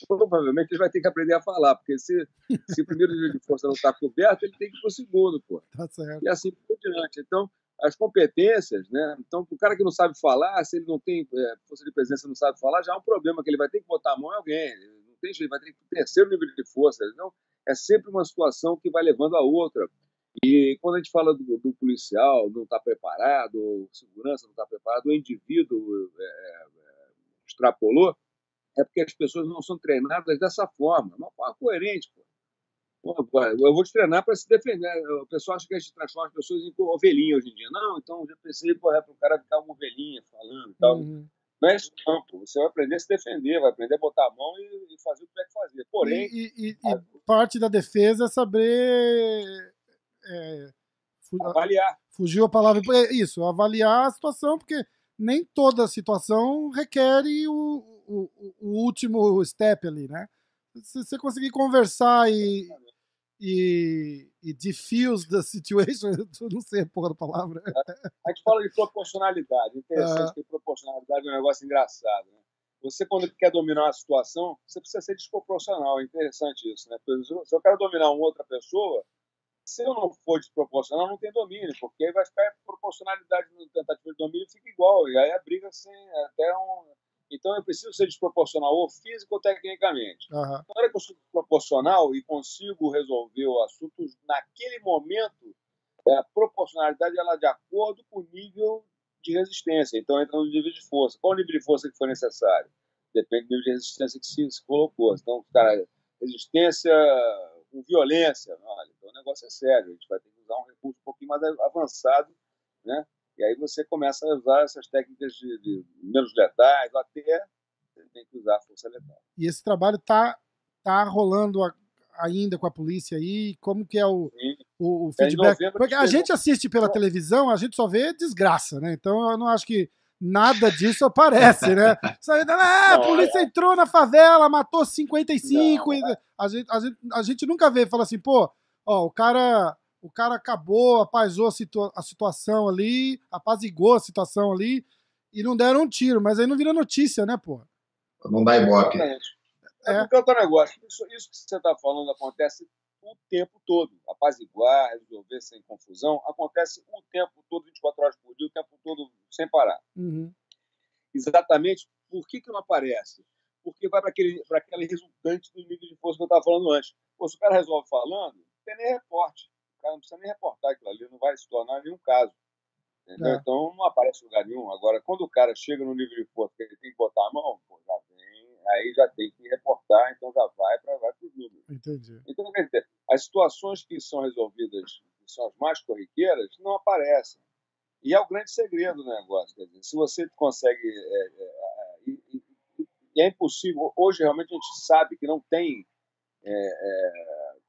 provavelmente ele vai ter que aprender a falar, porque se, se o primeiro nível de força não está coberto, ele tem que ir para o segundo, pô. Tá certo. E assim por diante. Então, as competências, né? Então, o cara que não sabe falar, se ele não tem é, força de presença não sabe falar, já é um problema, que ele vai ter que botar a mão em alguém. Não tem jeito, vai ter que ter terceiro nível de força. Então, é sempre uma situação que vai levando a outra. E quando a gente fala do, do policial não está preparado, ou segurança não está preparado, o indivíduo é, é, extrapolou, é porque as pessoas não são treinadas dessa forma. Uma forma coerente, pô. Pô, Eu vou te treinar para se defender. O pessoal acha que a gente transforma as pessoas em ovelhinha hoje em dia. Não, então já pensei, pô, é para o cara ficar uma ovelhinha falando e tal. Uhum. Não é isso, não, pô. Você vai aprender a se defender, vai aprender a botar a mão e, e fazer o que tiver que fazer. Porém, E, e- e- e parte da defesa é saber. é, fu- avaliar. fugiu a palavra. é Isso, avaliar a situação, porque nem toda situação requer o, o, o último step ali, né? Se você conseguir conversar e, e, e diffuse the situation, eu não sei a porra da palavra. A gente fala de proporcionalidade. Interessante Ah. que proporcionalidade é um negócio engraçado. Né? Você, quando quer dominar uma situação, você precisa ser desproporcional. É interessante isso. Né? Porque se eu- quero dominar uma outra pessoa, se eu não for desproporcional, não tem domínio, porque aí vai ficar proporcionalidade no tentativa de domínio fica igual. E aí a briga assim, até um. Então eu preciso ser desproporcional, ou físico ou tecnicamente. Aham. Na hora que eu sou proporcional e consigo resolver o assunto naquele momento, é, a proporcionalidade ela é de acordo com o nível de resistência. Então entra no nível de força. Qual o nível de força que for necessário? Depende do nível de resistência que se, se colocou. Então, cara, resistência com violência. Olha, então o negócio é sério, a gente vai ter que usar um recurso um pouquinho mais avançado, né? E aí você começa a usar essas técnicas de, de menos letais, até tem que usar a força letal. E esse trabalho está tá rolando ainda com a polícia aí? Como que é o, o, o é, feedback? Porque a gente assiste pela televisão, a gente só vê desgraça, né? Então eu não acho que nada disso aparece, né? ah, a polícia é. entrou na favela, matou 55. Não, e a, gente, a, gente, a gente nunca vê, fala assim, pô, ó, o cara, o cara acabou, apazou a, situa a situação ali, apazigou a situação ali e não deram um tiro, mas aí não vira notícia, né, pô? Não dá ibope. É, é porque outro negócio, isso, isso que você está falando acontece o tempo todo. Apaziguar, resolver sem confusão, acontece o tempo todo, 24 horas por dia, o tempo todo, sem parar. Uhum. Exatamente por que, que não aparece? Porque vai para aquele, aquele resultante do nível de força que eu estava falando antes. Pô, se o cara resolve falando, não tem nem reporte. O cara não precisa nem reportar aquilo ali, não vai se tornar nenhum caso. É. Então não aparece lugar nenhum. Agora, quando o cara chega no nível de força que ele tem que botar a mão, pô, já vem, aí já tem que reportar, então já vai para vai os números. Entendi. Então, quer dizer, as situações que são resolvidas, que são as mais corriqueiras, não aparecem. E é o grande segredo do negócio. Quer dizer, se você consegue. É, é, é, é, impossível. Hoje, realmente, a gente sabe que não tem.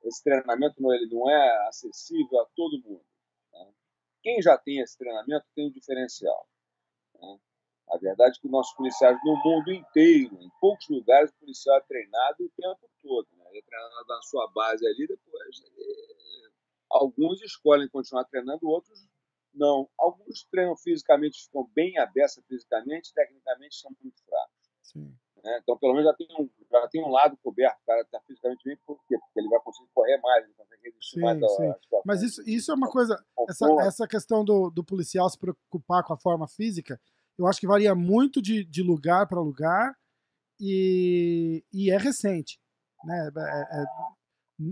Esse treinamento não, ele não é acessível a todo mundo. Né? Quem já tem esse treinamento tem um diferencial. Né? A verdade é que nossos policiais no mundo inteiro, em poucos lugares, o policial é treinado o tempo todo. Né? Ele é treinado na sua base ali, depois ele... alguns escolhem continuar treinando, outros não. Alguns treinam fisicamente, ficam bem abertos fisicamente, tecnicamente são muito fracos. Né? Então, pelo menos já tem, um, já tem um lado coberto, o cara está fisicamente bem, por quê? Porque ele vai conseguir correr mais, ele consegue resistir sim, mais. Sim. Mas isso, isso é uma coisa, essa, essa questão do, do policial se preocupar com a forma física, eu acho que varia muito de, de lugar para lugar e, e é recente. Né? É, é,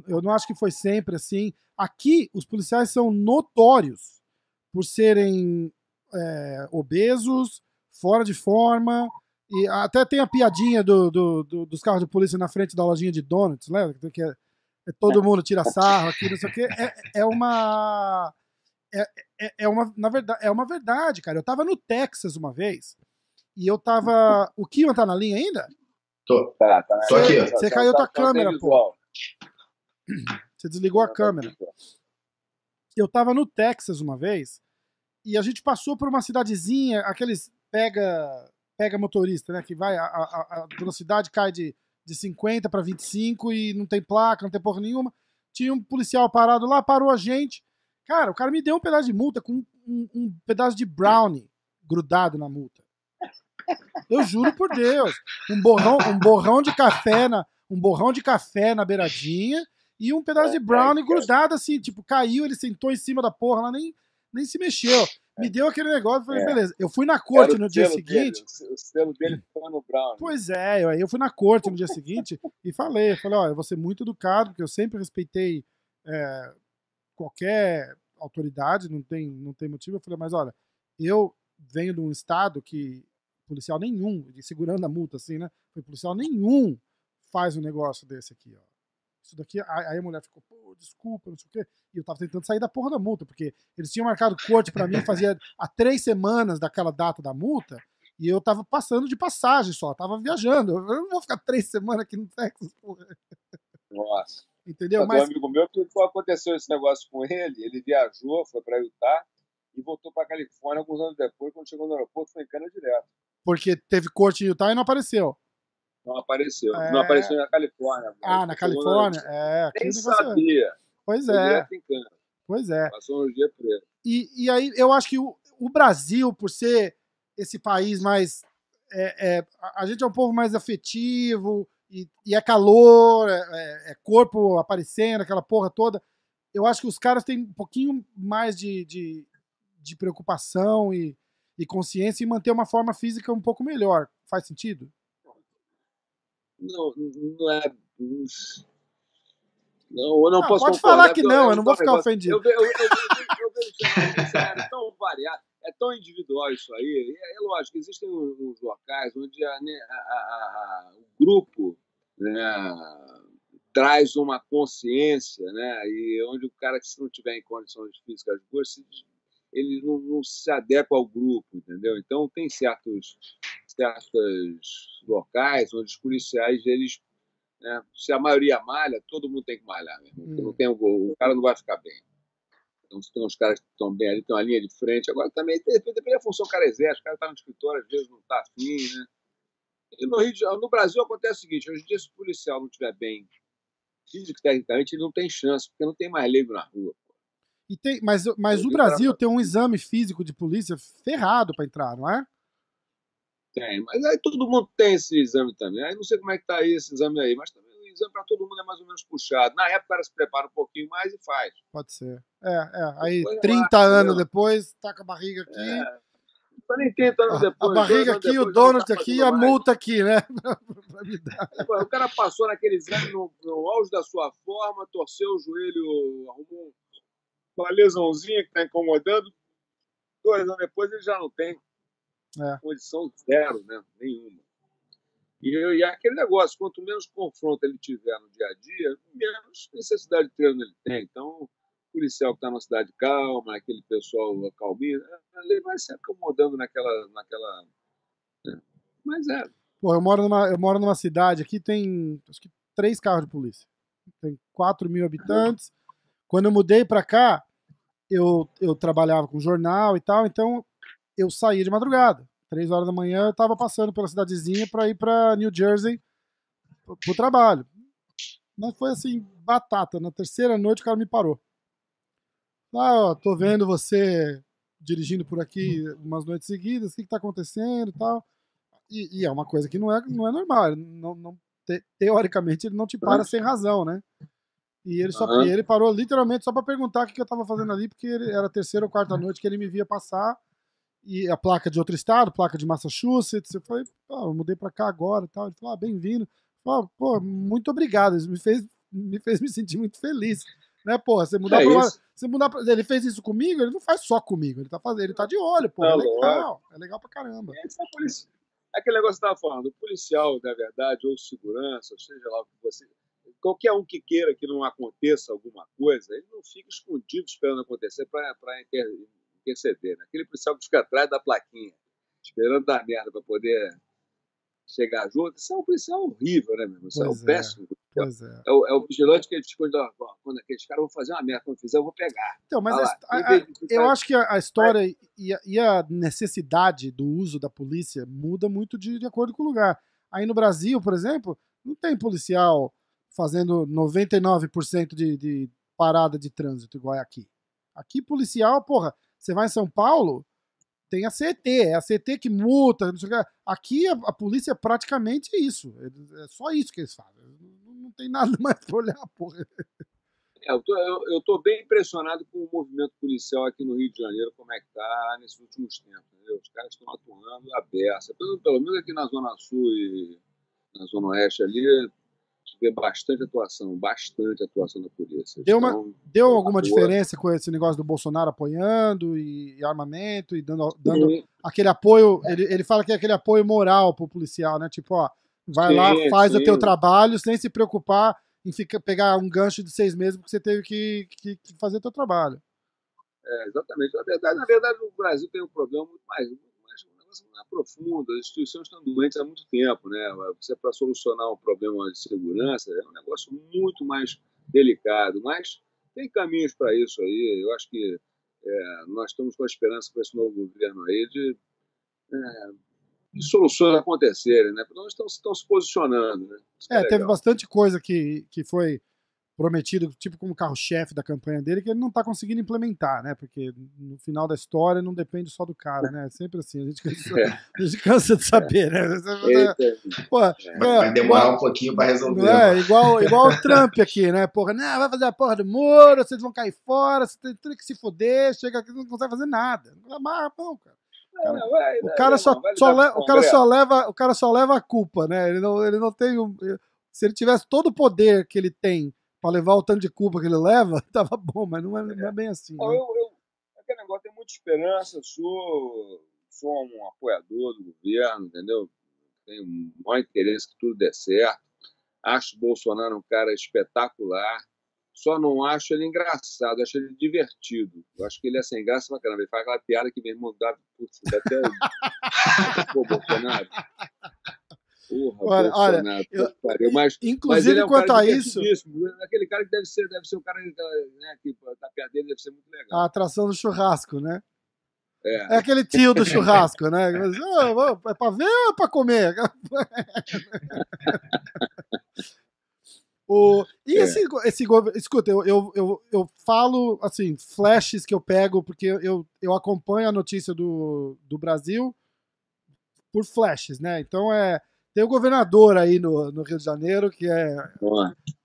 eu não acho que foi sempre assim. Aqui, os policiais são notórios por serem é, obesos, fora de forma. E até tem a piadinha do, do, do, dos carros de polícia na frente da lojinha de donuts, lembra? Que é, é todo mundo tira sarro aqui, não sei o quê. É, é uma é, é, é, uma, na verdade, é uma verdade, cara. Eu tava no Texas uma vez e eu tava. O Kiwan tá na linha ainda? Tô. Tá, tá. Tô aqui. Você caiu tua câmera, pô. Você desligou a câmera. Eu tava no Texas uma vez e a gente passou por uma cidadezinha, aqueles pega pega motorista, né? Que vai, a, a, a velocidade cai de, de 50 para 25 e não tem placa, não tem porra nenhuma. Tinha um policial parado lá, parou a gente. Cara, o cara me deu um pedaço de multa com um, um pedaço de brownie grudado na multa. Eu juro por Deus. Um borrão, um borrão de café na, um borrão de café na beiradinha e um pedaço de brownie grudado assim, tipo, caiu, ele sentou em cima da porra lá, nem, nem se mexeu. Me deu aquele negócio, falei, é. beleza. Eu fui na corte no dia seguinte. Dele, o selo dele ficou no brownie. Pois é, eu, aí eu fui na corte no dia seguinte e falei, eu falei, ó, eu vou ser muito educado, porque eu sempre respeitei é, qualquer autoridade, não tem, não tem motivo. Eu falei, mas olha, eu venho de um estado que policial nenhum, segurando a multa assim, né? Foi policial nenhum faz um negócio desse aqui, ó. Isso daqui, aí a mulher ficou, pô, desculpa, não sei o quê. E eu tava tentando sair da porra da multa, porque eles tinham marcado corte para mim fazia há três semanas daquela data da multa, e eu tava passando de passagem só, tava viajando. Eu não vou ficar três semanas aqui no Texas, porra. Nossa. Entendeu? Mas, um amigo meu, que aconteceu esse negócio com ele, ele viajou, foi para Utah e voltou para Califórnia alguns anos depois, quando chegou no aeroporto, foi em cana direto. Porque teve corte em Utah e não apareceu. Não apareceu. É... Não apareceu na Califórnia. Ah, na Califórnia? Na... É, Nem sabia. Pois é. Pois é. Passou um dia preto. E, e aí eu acho que o, o Brasil, por ser esse país mais. É, é, a gente é um povo mais afetivo, e, e é calor, é, é, é, corpo aparecendo, aquela porra toda. Eu acho que os caras têm um pouquinho mais de, de, de preocupação e, e consciência em manter uma forma física um pouco melhor. Faz sentido? Não, não é. Não, eu não, não posso Pode falar que não, eu, não vou ficar ofendido. Eu, eu, eu, eu, vejo cenário tão variado, é tão individual isso aí. É, é lógico, existem uns locais onde a, a, a, a, o grupo né, traz uma consciência, né? E onde o cara que se não tiver em condições físicas boas, ele não, não, se adequa ao grupo, entendeu? Então tem certos certos locais onde os policiais eles né, se a maioria malha, todo mundo tem que malhar. Hum. Não tem o, cara não vai ficar bem. Então, se tem uns caras que estão bem ali, tem uma linha de frente. Agora, também depende da função que o cara exerce. O cara está no escritório, às vezes não está afim, né? E no, Rio de, no Brasil acontece o seguinte: hoje em dia, se o policial não estiver bem físico tecnicamente, ele não tem chance, porque não tem mais leigo na rua. E tem, mas mas o Brasil tem um exame físico de polícia ferrado para entrar, não é? Tem, mas aí todo mundo tem esse exame também. Aí não sei como é que tá aí esse exame aí, mas também o exame para todo mundo é mais ou menos puxado. Na época o cara se prepara um pouquinho mais e faz. Pode ser. É, é. Aí depois 30 anos depois, tá com a barriga aqui. É. Nem 30 anos depois. A barriga aqui, depois, o donut aqui e a multa aqui, né? o cara passou naquele exame no, no auge da sua forma, torceu o joelho, arrumou uma lesãozinha que está incomodando. Dois anos depois ele já não tem é. condição zero, né? nenhuma. E, e aquele negócio, quanto menos confronto ele tiver no dia a dia, menos necessidade de treino ele tem. Então, o policial que está numa cidade calma, aquele pessoal calminho, ele vai se acomodando naquela. naquela né? Mas é. Pô, eu moro, numa, eu moro numa cidade aqui, tem acho que três carros de polícia. Tem 4 mil habitantes. Quando eu mudei para cá, eu, eu trabalhava com jornal e tal, então eu saía de madrugada. Três horas da manhã eu estava passando pela cidadezinha para ir para New Jersey pro trabalho. Mas foi assim, batata. Na terceira noite o cara me parou. Ah, ó, tô vendo você dirigindo por aqui umas noites seguidas, o que, que tá acontecendo e tal. E, e, é uma coisa que não é, não é normal. Não, não te, teoricamente ele não te para sem razão, né? E ele, só, uhum. ele parou literalmente só para perguntar o que, que eu tava fazendo ali, porque ele, era a terceira ou quarta noite que ele me via passar e a placa de outro estado, placa de Massachusetts. Eu falei, eu mudei para cá agora e tal. Ele falou, ah, bem-vindo. Pô, muito obrigado. Isso me fez, me fez me sentir muito feliz. Né, pô, você mudar é pra uma, você mudar pra, ele fez isso comigo, ele não faz só comigo, ele tá fazendo, ele tá de olho, pô, é legal, é legal pra caramba. É, é aquele negócio que você tava falando, o policial, na verdade, ou segurança, ou seja lá o que você, qualquer um que queira que não aconteça alguma coisa, ele não fica escondido esperando acontecer para interceder. Né? Aquele policial que fica atrás da plaquinha, esperando dar merda para poder chegar junto, isso é um policial horrível, né, meu Isso é um péssimo. Pois é. É o, é o vigilante que ele fica quando, quando aqueles caras vão fazer uma merda, quando fizer, eu vou pegar. Então, mas a, a, a, eu acho que a, história e, e a, necessidade do uso da polícia muda muito de, de acordo com o lugar. Aí no Brasil, por exemplo, não tem policial fazendo 99% de, de parada de trânsito igual é aqui. Aqui, policial, porra, você vai em São Paulo, tem a CET, é a CET que multa, não sei o que. Aqui a, a polícia é praticamente isso. É só isso que eles fazem. Não, não tem nada mais pra olhar, porra. É, eu, tô, eu, eu tô bem impressionado com o movimento policial aqui no Rio de Janeiro, como é que tá nesses últimos tempos. Entendeu? Os caras estão atuando a beça. Pelo, pelo menos aqui na Zona Sul e na Zona Oeste ali, vê bastante atuação, bastante atuação da polícia. Deu, uma, então, deu alguma diferença com esse negócio do Bolsonaro apoiando e, e armamento e dando, dando aquele apoio? Ele, ele fala que é aquele apoio moral pro policial, né? Tipo, ó, vai sim, lá, faz sim. o teu trabalho sem se preocupar em ficar, pegar um gancho de seis meses porque você teve que, que, que fazer o teu trabalho. É, exatamente. Na verdade, na verdade, o Brasil tem um problema muito mais, é profundo, as instituições estão doentes há muito tempo, né? Você para solucionar um problema de segurança é um negócio muito mais delicado, mas tem caminhos para isso aí. Eu acho que é, nós estamos com a esperança com esse novo governo aí de, é, de soluções acontecerem, né? Porque nós estamos, estamos se posicionando, né? É, é teve bastante coisa que, que foi prometido, tipo como carro-chefe da campanha dele, que ele não está conseguindo implementar, né? Porque no final da história não depende só do cara, né? É sempre assim, a gente cansa, é. a gente cansa de saber, né? Pô, é. vai demorar um pouquinho para resolver. É, igual, igual o Trump aqui, né? Porra, não, vai fazer a porra do muro, vocês vão cair fora, você tem, tem que se foder, chega aqui não consegue fazer nada. Amarra a mão, cara. o cara, só, só o cara só leva o cara só leva a culpa, né? Ele não, ele não tem se ele tivesse todo o poder que ele tem para levar o tanto de culpa que ele leva, tava bom, mas não é, não é bem assim. Né? Eu, eu, aquele negócio tem muita esperança, sou, sou um apoiador do governo, entendeu? Tenho o maior interesse que tudo dê certo. Acho o Bolsonaro um cara espetacular. Só não acho ele engraçado, acho ele divertido. Eu acho que ele é sem graça pra caramba. Ele faz aquela piada que mesmo dá, putz, dá até. Pô, Bolsonaro. Porra, Olha, olha, eu- pariu. mas, mas Inclusive, ele é um quanto a isso, divertidíssimo. Aquele cara que deve ser, deve ser um cara né, que tá perto dele, deve ser muito legal. a atração do churrasco, né? É. É aquele tio do churrasco, né? Mas, "Ah, É pra ver ou é pra comer? O, e É. esse, esse. Escuta, eu, eu, eu, eu falo, assim, flashes que eu pego, porque eu, eu acompanho a notícia do, do Brasil por flashes, né? Então é. Tem o governador aí no, no Rio de Janeiro que é,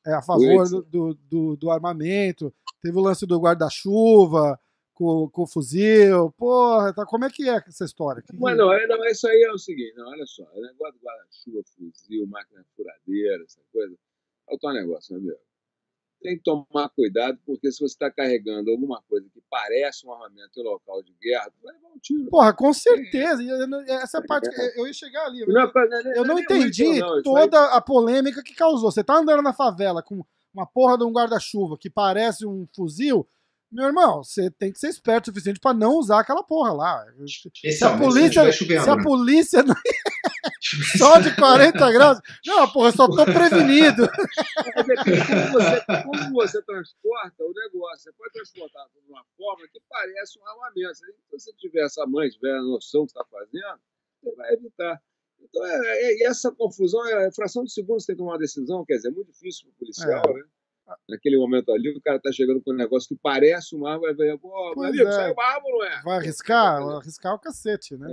é a favor do, do, do, armamento. Teve o lance do guarda-chuva com, com o fuzil. Porra, tá, como é que é essa história? Que- Mas não, é- não, isso aí é o seguinte, não, olha só, o negócio do guarda-chuva, fuzil, máquina furadeira, essa coisa, é o teu negócio, meu amigo. Tem que tomar cuidado, porque se você está carregando alguma coisa que parece um armamento em local de guerra, vai levar um tiro. Porra, com certeza. Não- Essa parte, eu ia chegar ali. Não é coisa- Eu não é entendi toda a polêmica que causou. Você tá andando na favela com uma porra de um guarda-chuva que parece um fuzil, meu irmão, você tem que ser esperto o suficiente pra não usar aquela porra lá. Se a polícia, se a né? polícia não... só de 40 graus, não, porra, só tô prevenido. Depende como você, como você transporta o negócio. Você pode transportar de uma forma que parece um armamento. Se você tiver essa mãe, tiver a noção do que está fazendo, você vai evitar. Então, é, é- essa confusão é fração de segundo você tem que tomar uma decisão, quer dizer, é muito difícil para o policial, É. né? Naquele momento ali, o cara está chegando com um negócio que parece uma arma, vai ver, pô, meu amigo, é. saiu uma arma ou não é? Vai arriscar? Vai arriscar o cacete, né?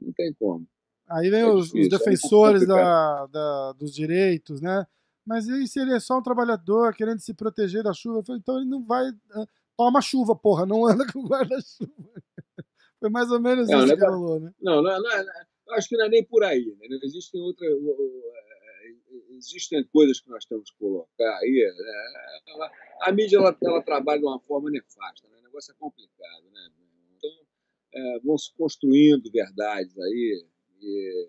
Não tem como. Aí vem É os, os difícil, é defensores muito da, da- dos direitos, né? Mas e se ele é só um trabalhador querendo se proteger da chuva? Então ele não vai. Toma chuva, porra, não anda com guarda-chuva. Foi mais ou menos É, o isso que negócio- rolou, né? Não, não, é- não, é- não é- acho que não é nem por aí. Né? Existem outras. é, Existem coisas que nós temos que colocar aí. né? Ela- a mídia ela, ela trabalha de uma forma nefasta. Né? O negócio é complicado. Né? Então, é, vão se construindo verdades aí. E,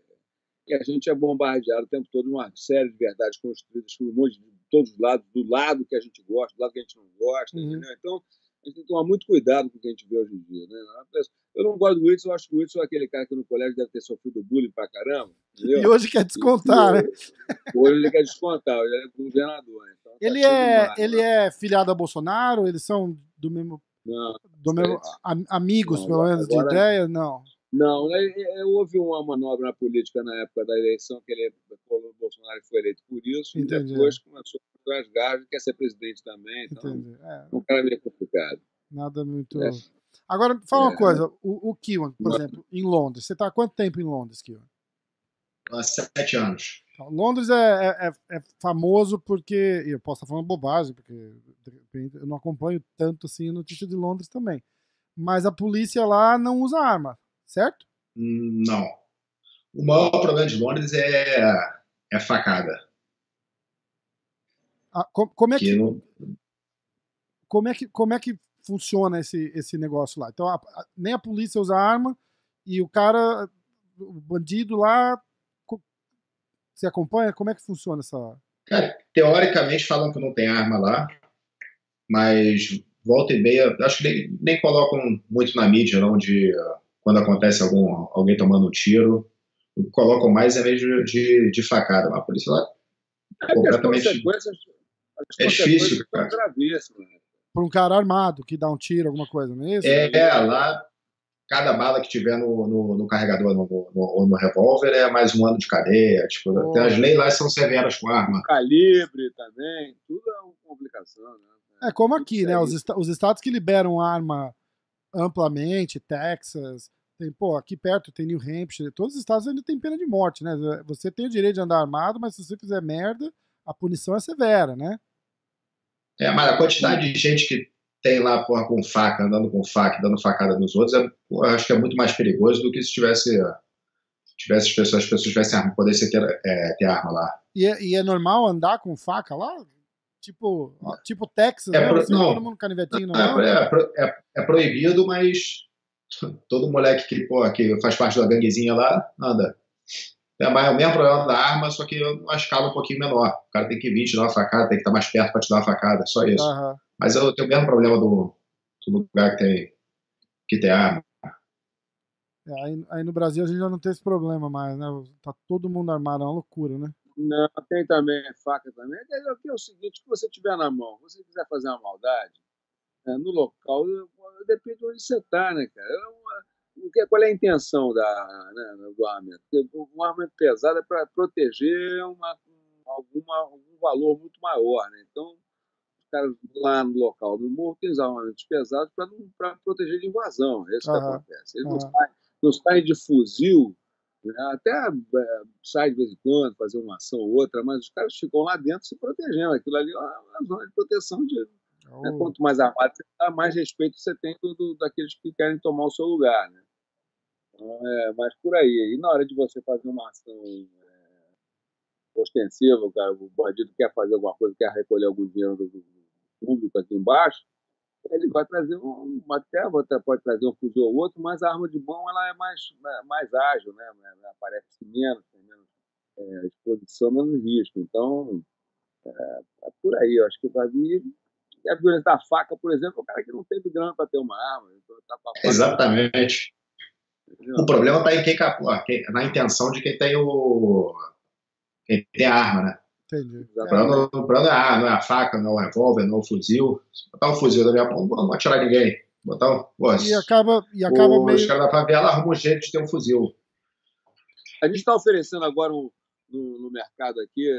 e a gente é bombardeado o tempo todo de uma série de verdades construídas por um monte de todos os lados, do lado que a gente gosta, do lado que a gente não gosta. Uhum. entendeu? Então, a gente tem que tomar muito cuidado com o que a gente vê hoje em dia. Né? Eu não gosto do Whitson, eu acho que o Whitson é aquele cara que no colégio deve ter sofrido bullying pra caramba. Entendeu? E hoje quer descontar, né? Hoje ele quer descontar, ele é governador. né? Então, tá Ele de é, marca, ele né? é filiado a Bolsonaro? Eles são do mesmo. Não, Do mesmo amigos, Não, pelo menos, de agora- ideia? Não. Não né, é- é- houve uma manobra na política na época da eleição, que ele, o Bolsonaro foi eleito por isso, Entendi. e depois começou a as garras, quer ser presidente também. Então. É, é um cara meio complicado. nada muito. É. Agora, fala uma É. coisa. O, o Kiwan, por Não. exemplo, em Londres. Você tá há quanto tempo em Londres, Kiwan? Há sete anos. Então, Londres é, é- é- é famoso porque. e Eu posso estar falando bobagem, porque de repente, eu não acompanho tanto assim a notícia de Londres também. Mas a polícia lá não usa arma, certo? Não. O maior problema de Londres é, é facada. Ah, co- como, é Que que, não- como, é que, como é que funciona esse, esse negócio lá? Então, a- a- nem a polícia usa arma e o cara, o bandido lá. Você acompanha? Como é que funciona essa. Cara, teoricamente falam que não tem arma lá, mas volta e meia, acho que nem, nem colocam muito na mídia, não, de uh, quando acontece algum, alguém tomando um tiro. O que colocam mais é mesmo de, de facada. Mas a polícia lá É que as completamente. consequências, as É difícil, cara. né? Pra um cara armado que dá um tiro, alguma coisa, não é isso? É, lá, cada bala que tiver no, no, no carregador no, no, ou no revólver é mais um ano de cadeia. Tipo, tem as leis lá são severas com arma. Calibre também, tudo é uma complicação. Né? É como aqui, né? É Os, esta- os estados que liberam arma amplamente, Texas, tem, pô, aqui perto tem New Hampshire, todos os estados ainda tem pena de morte, né? Você tem o direito de andar armado, mas se você fizer merda, a punição é severa, né? É, mas a quantidade de gente que tem lá porra, com faca, andando com faca, dando facada nos outros, é, eu acho que é muito mais perigoso do que se tivesse, tivesse as pessoas, as pessoas tivessem arma, pudessem ter, é, ter arma lá. E é, e é normal andar com faca lá? Tipo, tipo Texas, É né? Pro- não. todo mundo canivetinho na É, mão. é, pro- é- é proibido, mas todo moleque que, porra, que faz parte da ganguezinha lá, anda. É, é o mesmo problema da arma, só que uma escala um pouquinho menor. O cara tem que vir te dar uma facada, tem que estar mais perto para te dar uma facada, só isso. Uhum. Mas eu tenho o mesmo problema do, do lugar que tem, que tem arma. É, aí, aí, no Brasil a gente já não tem esse problema mais, né? Tá todo mundo armado, é uma loucura, né? Não, tem também faca também. É, é o seguinte, que você tiver na mão, se você quiser fazer uma maldade, é, no local, depende de onde você está, né, cara? É uma, qual é a intenção da, né, do armamento? Um armamento pesado é para proteger uma, alguma, algum valor muito maior, né? Então, os caras lá no local do morro têm armamentos pesados para proteger de invasão. É isso uhum. que acontece. Eles uhum. não, saem, não saem de fuzil né? Até é, sai de vez em quando, fazer uma ação ou outra, mas os caras ficam lá dentro se protegendo. Aquilo ali é uma zona de proteção de. Oh. Né? Quanto mais armado você está, mais respeito você tem do, do, daqueles que querem tomar o seu lugar. Né? Então, é, mas por aí. E na hora de você fazer uma ação é, ostensiva, cara, o bandido quer fazer alguma coisa, quer recolher algum dinheiro do, do público aqui embaixo, ele vai trazer um, até pode trazer um fuzil ou outro, mas a arma de mão ela é mais, é, mais ágil, né? Aparece menos, tem menos é, exposição, menos risco. Então, é, é por aí. Eu acho que vai vir. E a violência da faca, por exemplo, é o cara que não teve grana para ter uma arma. Então tá Exatamente. O problema está em quem, na intenção de quem tem o quem tem a arma, né? Entendi. O plano, o plano é, ah, não é a faca, não é o revólver, não é o fuzil. botar um fuzil da minha mão, não vou atirar ninguém. Botar um, pô, e acaba, e acaba o, meio... Os caras da favela arrumam um jeito de ter um fuzil. A gente está oferecendo agora um, no, no, mercado aqui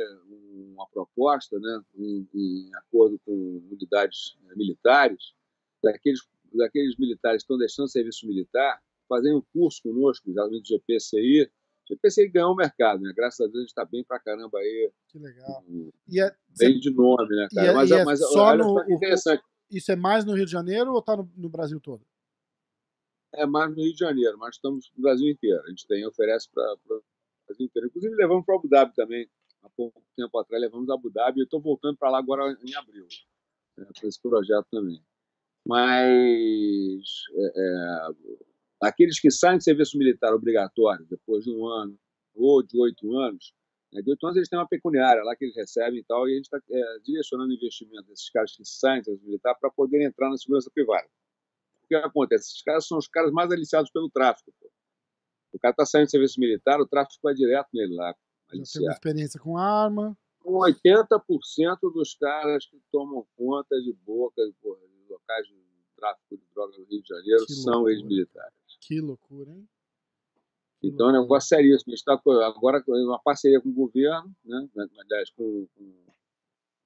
uma proposta, né, em, em acordo com unidades né, militares, daqueles, daqueles militares que estão deixando serviço militar, fazerem um curso conosco, exatamente do GPCI, o PCI ganhou o mercado, né? Graças a Deus a gente está bem pra caramba aí. Que legal. E é, bem de nome, né, cara? É, mas, é, mas só olha, no, interessante. Isso é mais no Rio de Janeiro ou está no, no, Brasil todo? É mais no Rio de Janeiro, mas estamos no Brasil inteiro. A gente tem, oferece para o Brasil inteiro. Inclusive levamos para Abu Dhabi também. Há pouco tempo atrás levamos a Abu Dhabi e estou voltando para lá agora em abril, né, para esse projeto também. Mas é, é Aqueles que saem de serviço militar obrigatório depois de um ano ou de oito anos, né, de oito anos eles têm uma pecuniária lá que eles recebem e tal, e a gente está é, direcionando investimento desses caras que saem do serviço militar para poderem entrar na segurança privada. O que acontece? Esses caras são os caras mais aliciados pelo tráfico. Pô. O cara está saindo do serviço militar, o tráfico vai direto nele lá. Já tem experiência com arma. Com 80% dos caras que tomam conta de boca de locais de tráfico de drogas no Rio de Janeiro que são ex-militares. Que loucura, hein? Que então loucura. é um negócio seríssimo. A gente está agora com uma parceria com o governo, né? aliás, com, com,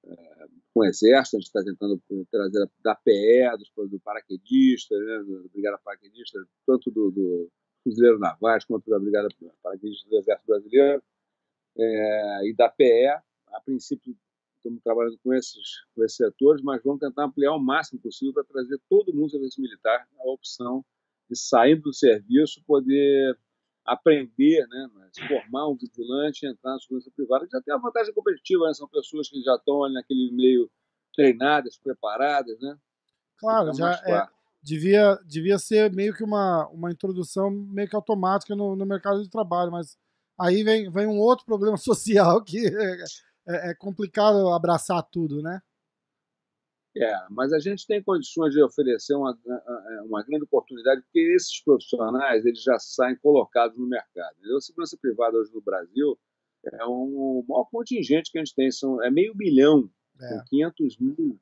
é, com o Exército, a gente está tentando trazer da PE, dos, do paraquedista, né? da Brigada Paraquedista, tanto do, do Fuzileiro Navais quanto da Brigada Paraquedista do Exército Brasileiro, é, e da PE. A princípio, estamos trabalhando com esses, com esses setores, mas vamos tentar ampliar o máximo possível para trazer todo mundo do serviço militar a opção de saindo do serviço poder aprender, né, formar um vigilante e entrar na segurança privada. Já tem a vantagem competitiva, né? são pessoas que já estão ali naquele meio treinadas, preparadas, né? Claro, já é, devia, devia ser meio que uma, uma introdução meio que automática no, no mercado de trabalho, mas aí vem, vem um outro problema social que é, é, é complicado abraçar tudo, né? É, mas a gente tem condições de oferecer uma, uma grande oportunidade, porque esses profissionais eles já saem colocados no mercado. A segurança privada hoje no Brasil é um, o maior contingente que a gente tem, são, é meio bilhão, é. 500 mil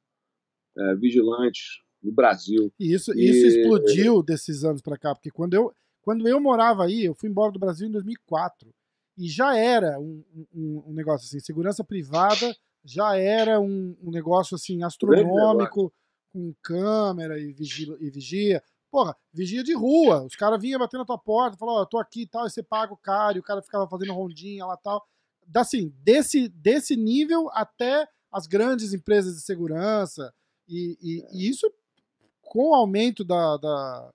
é, vigilantes no Brasil. E isso, e... isso explodiu desses anos para cá, porque quando eu, quando eu morava aí, eu fui embora do Brasil em 2004, e já era um, um, um negócio assim, segurança privada já era um, um negócio assim astronômico, com câmera e vigia, e vigia. Porra, vigia de rua. Os caras vinham batendo na tua porta, falavam, ó, oh, tô aqui e tal, e você paga o cara, e o cara ficava fazendo rondinha lá e tal. Assim, desse, desse nível até as grandes empresas de segurança. E, e, é. e isso, com o aumento da, da,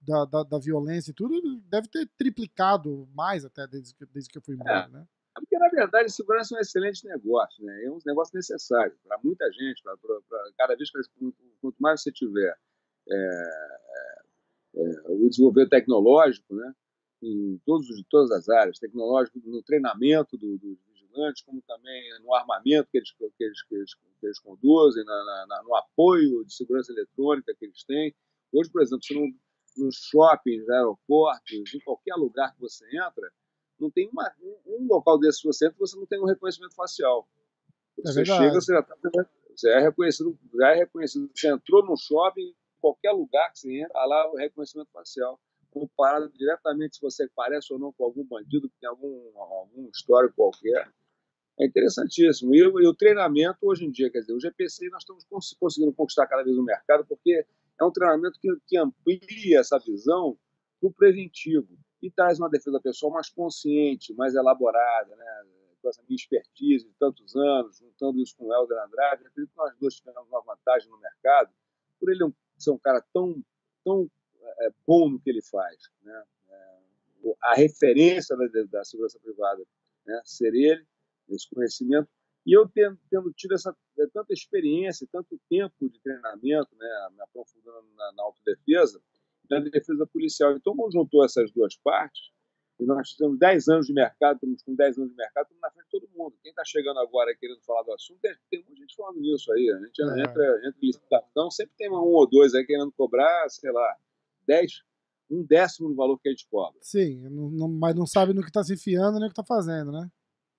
da, da, da, violência e tudo, deve ter triplicado mais até desde que, desde que eu fui embora, é. né? Porque, na verdade, segurança é um excelente negócio, né? é um negócio necessário para muita gente. Pra, pra, pra, cada vez que quanto mais você tiver é, é, é, o desenvolvimento tecnológico, né? em todos, todas as áreas, tecnológico, no treinamento dos do vigilantes, como também no armamento que eles, que eles, que eles, que eles conduzem, na, na, no apoio de segurança eletrônica que eles têm. Hoje, por exemplo, se não, nos shoppings, aeroportos, em qualquer lugar que você entra, não tem uma, um, local desse que você entra, você não tem um reconhecimento facial. É você é chega, você já está você é reconhecido, já é reconhecido. Você entrou no shopping, qualquer lugar que você entra, lá o reconhecimento facial. Comparado diretamente se você parece ou não com algum bandido que tem algum, algum histórico qualquer. É interessantíssimo. E, e, o treinamento, hoje em dia, quer dizer, o GPC nós estamos conseguindo conquistar cada vez o mercado, porque é um treinamento que, que amplia essa visão para o preventivo e traz uma defesa pessoal mais consciente, mais elaborada, né? com essa minha expertise de tantos anos, juntando isso com o Helder Andrade, acredito que nós dois tivemos uma vantagem no mercado, por ele ser um cara tão, tão é, bom no que ele faz. Né? É, a referência da, da segurança privada né? ser ele, esse conhecimento, e eu tendo, tendo tido essa, é, tanta experiência, tanto tempo de treinamento, né, me aprofundando na, na autodefesa, na defesa policial. Então, quando juntou essas duas partes, e nós temos 10 anos de mercado, estamos com 10 anos de mercado, estamos na frente de todo mundo. Quem está chegando agora querendo falar do assunto, tem, tem muita gente falando nisso aí. A gente é. entra, entra em licitação, sempre tem um ou dois aí querendo cobrar, sei lá, 10, um décimo do valor que a gente cobra. Sim, não, não, mas não sabe no que está se enfiando nem o que está fazendo, né?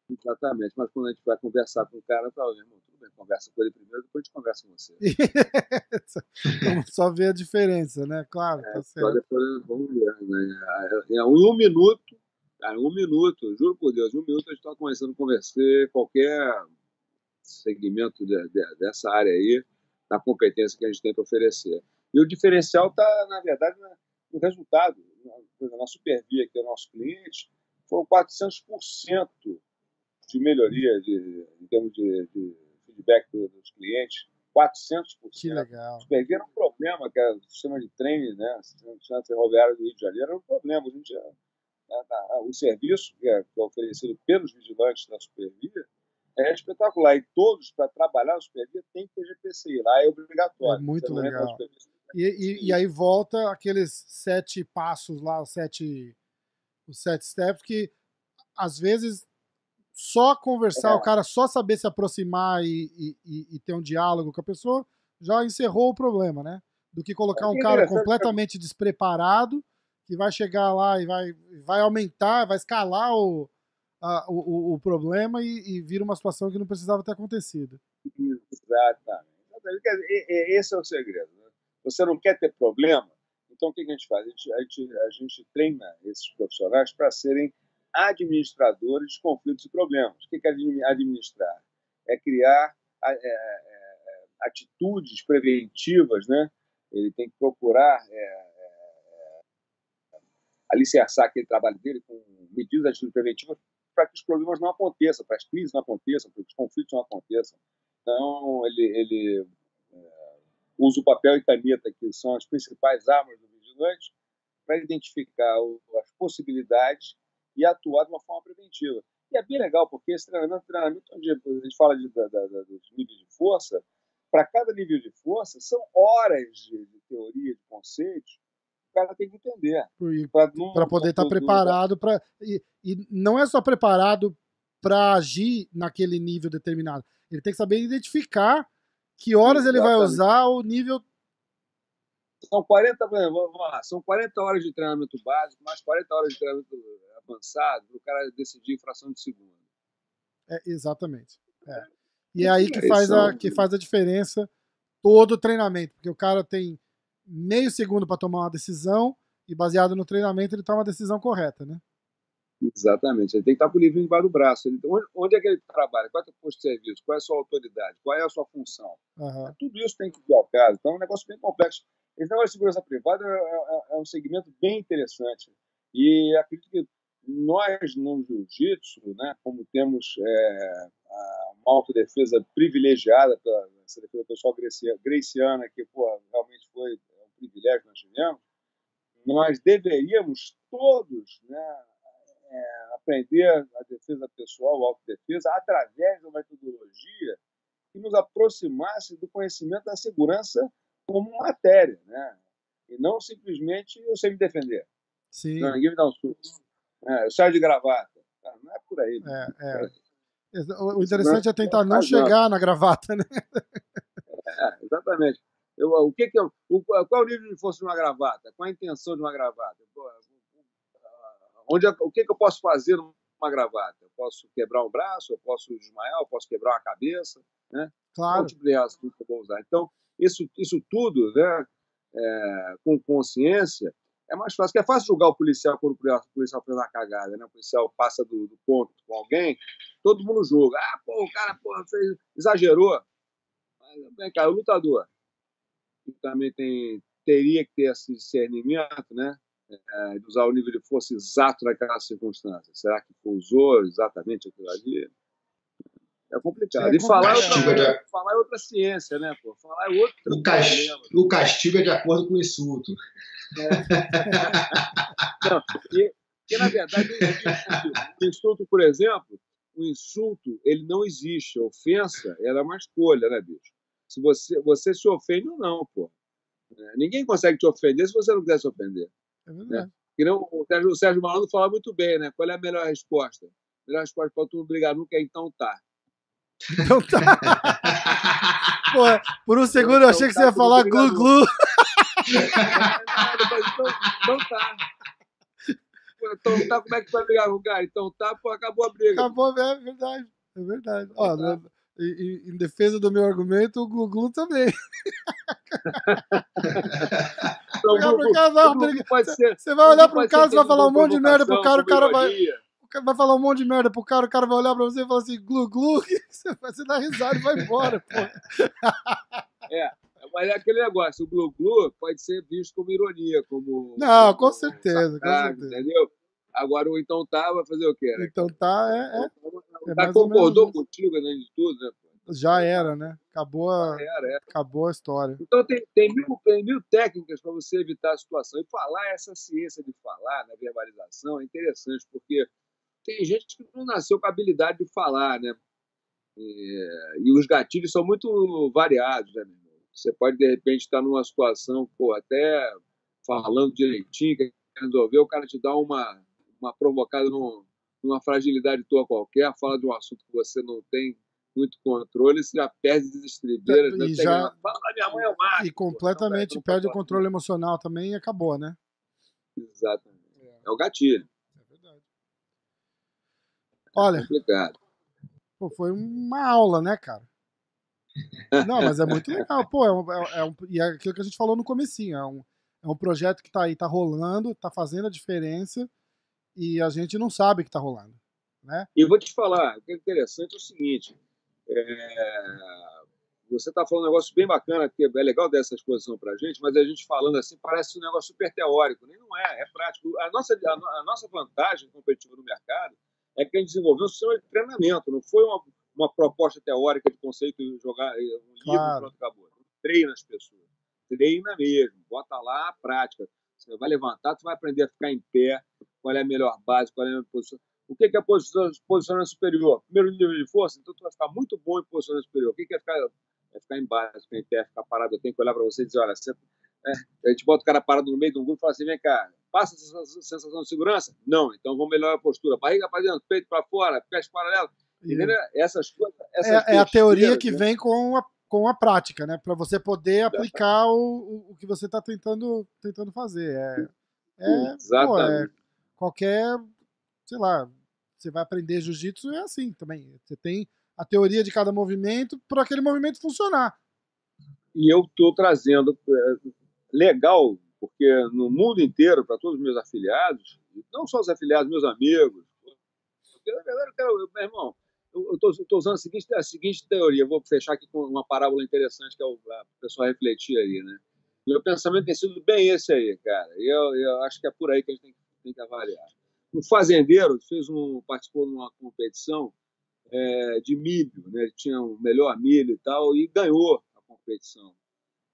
Exatamente, mas quando a gente vai conversar com o cara, fala, irmão, tudo bem, conversa com ele primeiro, depois a gente conversa com você. vamos só ver a diferença, né? Claro, é, tá certo. Depois vamos ver, né? Em um minuto, em um minuto, juro por Deus, em um minuto a gente está começando a conversar qualquer segmento de, de, dessa área aí, na competência que a gente tem para oferecer. E o diferencial está, na verdade, no resultado. Na, na Supervia, que é o nosso cliente, foram 400% de melhoria de, em termos de, de feedback dos clientes, 400%. Que legal. Supervia era um problema, que era o sistema de trem, né, o sistema ferroviário do Rio de Janeiro era um problema. A gente, a, a, o serviço que é, que é, oferecido pelos vigilantes da Supervia é espetacular. E todos, para trabalhar na Supervia, tem que ter GPCI. Lá é obrigatório. É muito legal. E, e, e, aí volta aqueles sete passos lá, os sete, os sete steps, que às vezes só conversar, é. o cara só saber se aproximar e, e, e, ter um diálogo com a pessoa, já encerrou o problema, né? Do que colocar um cara completamente despreparado, que vai chegar lá e vai, vai aumentar, vai escalar o, a, o, o, problema e, e vira uma situação que não precisava ter acontecido. Exatamente. Esse é o segredo. Né? Você não quer ter problema, então o que a gente faz? A gente, a gente, a gente treina esses profissionais para serem administradores de conflitos e problemas. O que é administrar? É criar é, é, é, atitudes preventivas, né? Ele tem que procurar é, alicerçar aquele trabalho dele com medidas de atitudes preventivas para que os problemas não aconteçam, para as crises não aconteçam, para que os conflitos não aconteçam. Então, ele, ele usa o papel e caneta, que são as principais armas do vigilante, para identificar as possibilidades e atuar de uma forma preventiva. E é bem legal, porque esse treinamento, treinamento onde a gente fala de, da, da, dos níveis de força, para cada nível de força, são horas de, de teoria, de conceitos, o cara tem que entender. Para poder estar tá preparado para. E, e não é só preparado para agir naquele nível determinado. Ele tem que saber identificar que horas Exatamente. ele vai usar o nível são 40, vamos lá, são 40 horas de treinamento básico, mais 40 horas de treinamento avançado para o cara decidir em fração de segundo. É, exatamente. É. E é aí que faz, a, que faz a diferença todo o treinamento, porque o cara tem meio segundo para tomar uma decisão e baseado no treinamento ele toma a decisão correta, né? Exatamente. Ele tem que estar com o livrinho debaixo do braço. Ele, onde, onde, é que ele trabalha? Qual é o seu posto de serviço? Qual é a sua autoridade? Qual é a sua função? Uhum. Tudo isso tem que ir ao caso. Então é um negócio bem complexo. Esse negócio de segurança privada é, é, é um segmento bem interessante. E acredito que nós, no jiu-jitsu, né, como temos é, uma autodefesa privilegiada pela essa defesa pessoal greciana, que pô, realmente foi um privilégio que nós tivemos, nós deveríamos todos né, é, aprender a defesa pessoal, a autodefesa, através de uma metodologia que nos aproximasse do conhecimento da segurança como matéria, né? e não simplesmente eu sei me defender. Sim. Não, ninguém me dá um suco. É, eu saio de gravata. Cara, não é por aí. É, é. O o interessante é tentar não chegar na gravata, né? É, exatamente. Eu, o que que eu, o, qual é o nível de força de uma gravata? Qual é a intenção de uma gravata? Onde, é- o que, que eu posso fazer numa gravata? Eu posso quebrar um braço, eu posso desmaiar, eu posso quebrar uma cabeça, né? Claro. Tipo de que eu vou usar? Então, isso, isso tudo, né, é, com consciência, é mais fácil. Porque é fácil julgar o policial quando o policial fez uma cagada, né? O policial passa do, do ponto com alguém, todo mundo julga. Ah, pô, o cara pô, fez, exagerou. Mas, vem cá, o lutador que também tem, teria que ter esse discernimento, né? É, de usar o nível de força exato naquela circunstância. Será que usou exatamente aquilo ali? É complicado. É e falar é, outra, complicado. coisa, falar é outra ciência, né? Pô? Falar é outro O, cas- problema. o castigo é de acordo com o insulto. Não, porque, porque, na verdade, o insulto, por exemplo, o insulto ele não existe. A ofensa ela é uma escolha, né, bicho? Se você, você se ofende ou não, pô. É, Ninguém consegue te ofender se você não quiser se ofender. É verdade. Que não, o, Sérgio, o Sérgio Malandro fala muito bem, né? Qual é a melhor resposta? A melhor resposta para tu não brigar nunca é então tá. Então tá. Por um segundo eu achei que você ia falar glu-glu. então, então tá. Então tá, como é que vai brigar com o cara? Então tá, pô, acabou a briga. Acabou, é verdade. É verdade. Ó, Tá. em, em- defesa do meu argumento, o glu-glu também. Então, ser- Você vai olhar pro pode cara, você vai falar um monte de merda pro cara, o cara vai, vai falar um monte de merda pro cara, o cara vai olhar pra você e falar assim, glu-glu, que você dá risada e vai embora, pô. Mas é aquele negócio, o glu-glu pode ser visto como ironia, como. Não, com certeza, com sarcasmo, certeza. Entendeu? Agora o então tá, vai fazer o quê? Né? Então tá, é, é cara mais ou concordou menos contigo, além de tudo, né? é, já era, né? Acabou a, Era, era. acabou a história. Então tem, tem, mil, tem mil técnicas para você evitar a situação. E falar, essa ciência de falar, na verbalização, é interessante, porque tem gente que não nasceu com a habilidade de falar, né? E, e os gatilhos são muito variados, né? Você pode, de repente, estar numa situação, pô, até falando direitinho, quer resolver, o cara te dá uma, uma provocada num- numa fragilidade tua qualquer, fala de um assunto que você não tem muito controle, você já perde as estribeiras. E né? já- minha mãe é. E completamente perde o controle emocional também e acabou, né? Exatamente. É o gatilho. Olha, Complicado. pô, foi uma aula, né, cara? Não, mas é muito legal. Pô, é um, é- é um- e é aquilo que a gente falou no comecinho. É um, é um projeto que tá aí, tá rolando, tá fazendo a diferença e a gente não sabe que tá rolando, né? E vou te falar, o que é interessante é o seguinte: é, você está falando um negócio bem bacana, que é legal dessa exposição para a gente, mas a gente falando assim parece um negócio super teórico. Nem não é, é prático. A nossa, a, a nossa vantagem competitiva no mercado é que a gente desenvolveu um sistema de treinamento, não foi uma, uma proposta teórica de conceito jogar eh, um livro Claro. e pronto, acabou. Treina as pessoas. Treina mesmo, bota lá a prática. Você vai levantar, você vai aprender a ficar em pé, qual é a melhor base, qual é a melhor posição. O que é posição- posicionamento superior? Primeiro nível de força, então tu vai ficar muito bom em posicionamento superior. O que que é ficar, é ficar em base, ficar em pé, ficar parado? Eu tenho que olhar para você e dizer, olha, você, é, a gente bota o cara parado no meio de um grupo e fala assim, vem cá, passa essa sensação de segurança? Não, então vamos melhorar a postura. Barriga para dentro, peito para fora, pés paralelos. E Entendeu? Essas coisas. Essas é, é a teoria que né? vem com a, com a prática, né? Para você poder aplicar o, o, que você tá tentando, tentando fazer. É, é, pô, é Exatamente. qualquer, sei lá, você vai aprender jiu-jitsu é assim também. Você tem a teoria de cada movimento para aquele movimento funcionar. e eu estou trazendo é, legal, porque no mundo inteiro, para todos os meus afiliados, não só os afiliados, meus amigos, meu irmão, eu estou usando a seguinte, a seguinte teoria, vou fechar aqui com uma parábola interessante que é o a pessoa refletir aí, né? Meu pensamento tem sido bem esse aí, cara. E eu, eu acho que é por aí que a gente tem, tem que avaliar. Um fazendeiro fez um, participou de uma competição é, de milho, né? Ele tinha o melhor milho e tal, e ganhou a competição.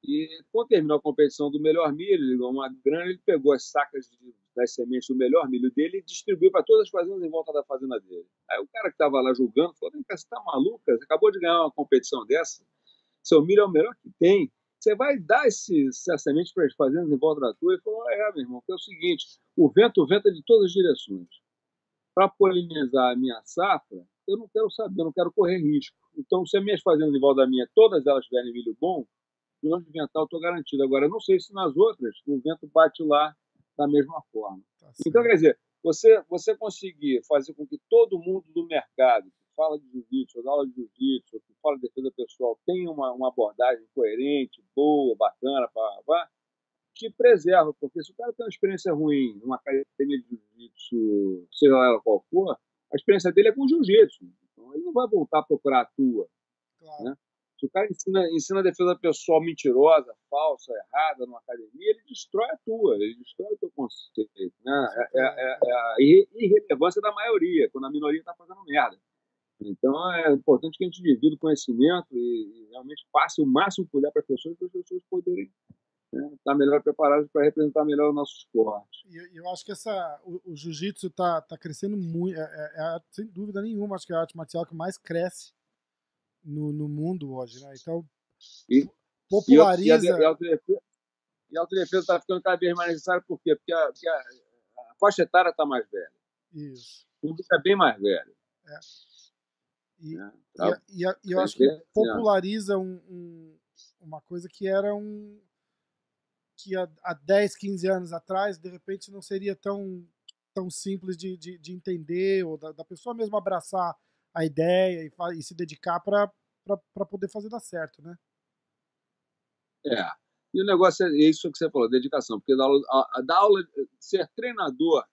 E quando terminou a competição do melhor milho, uma grana, ele pegou as sacas de, das sementes do melhor milho dele e distribuiu para todas as fazendas em volta da fazenda dele. Aí o cara que estava lá julgando falou: Vem cá, você está maluca? Você acabou de ganhar uma competição dessa? Seu milho é o melhor que tem. você vai dar esse, essa semente para as fazendas em volta da tua? Ele falou, é, meu irmão, que é o seguinte, o vento venta de todas as direções. Para polinizar a minha safra, eu não quero saber, eu não quero correr risco. Então, se as minhas fazendas em volta da minha, todas elas tiverem milho bom, de onde ventar eu estou garantido. Agora, não sei se nas outras o vento bate lá da mesma forma. Tá então, quer dizer, você, você conseguir fazer com que todo mundo do mercado que fala de jiu-jitsu, da aula de jiu-jitsu, que fala de defesa pessoal, tenha uma, uma abordagem coerente, boa, bacana, pá, pá, te preserva, porque se o cara tem uma experiência ruim numa academia de jiu-jitsu, seja ela qual for, a experiência dele é com jiu-jitsu. Então ele não vai voltar a procurar a tua. Claro. Né? Se o cara ensina, ensina defesa pessoal mentirosa, falsa, errada numa academia, ele destrói a tua, ele destrói o teu conceito. Né? É, é, é, é a irrelevância da maioria, quando a minoria está fazendo merda. Então é importante que a gente divida o conhecimento e, e realmente passe o máximo que puder para as pessoas, para as pessoas poderem né, estar tá melhor preparadas para representar melhor o nosso esporte. E eu acho que essa, o, o jiu-jitsu está tá crescendo muito, é, é, é, sem dúvida nenhuma, acho que é a arte marcial que mais cresce no, no mundo hoje, né? Então, e, populariza. E, a autodefesa está ficando cada vez mais necessária, por quê? Porque a, porque a, a faixa etária está mais velha. Isso. O público é bem mais velho. É. E, é, tá, e, e, e, eu acho que populariza um, um, uma coisa que era um. que há, há 10, 15 anos atrás, de repente, não seria tão, tão simples de, de, de entender, ou da, da pessoa mesmo abraçar a ideia e, e se dedicar para poder fazer dar certo, né? É. E o negócio é isso que você falou, dedicação, porque dar aula, a, a aula ser treinador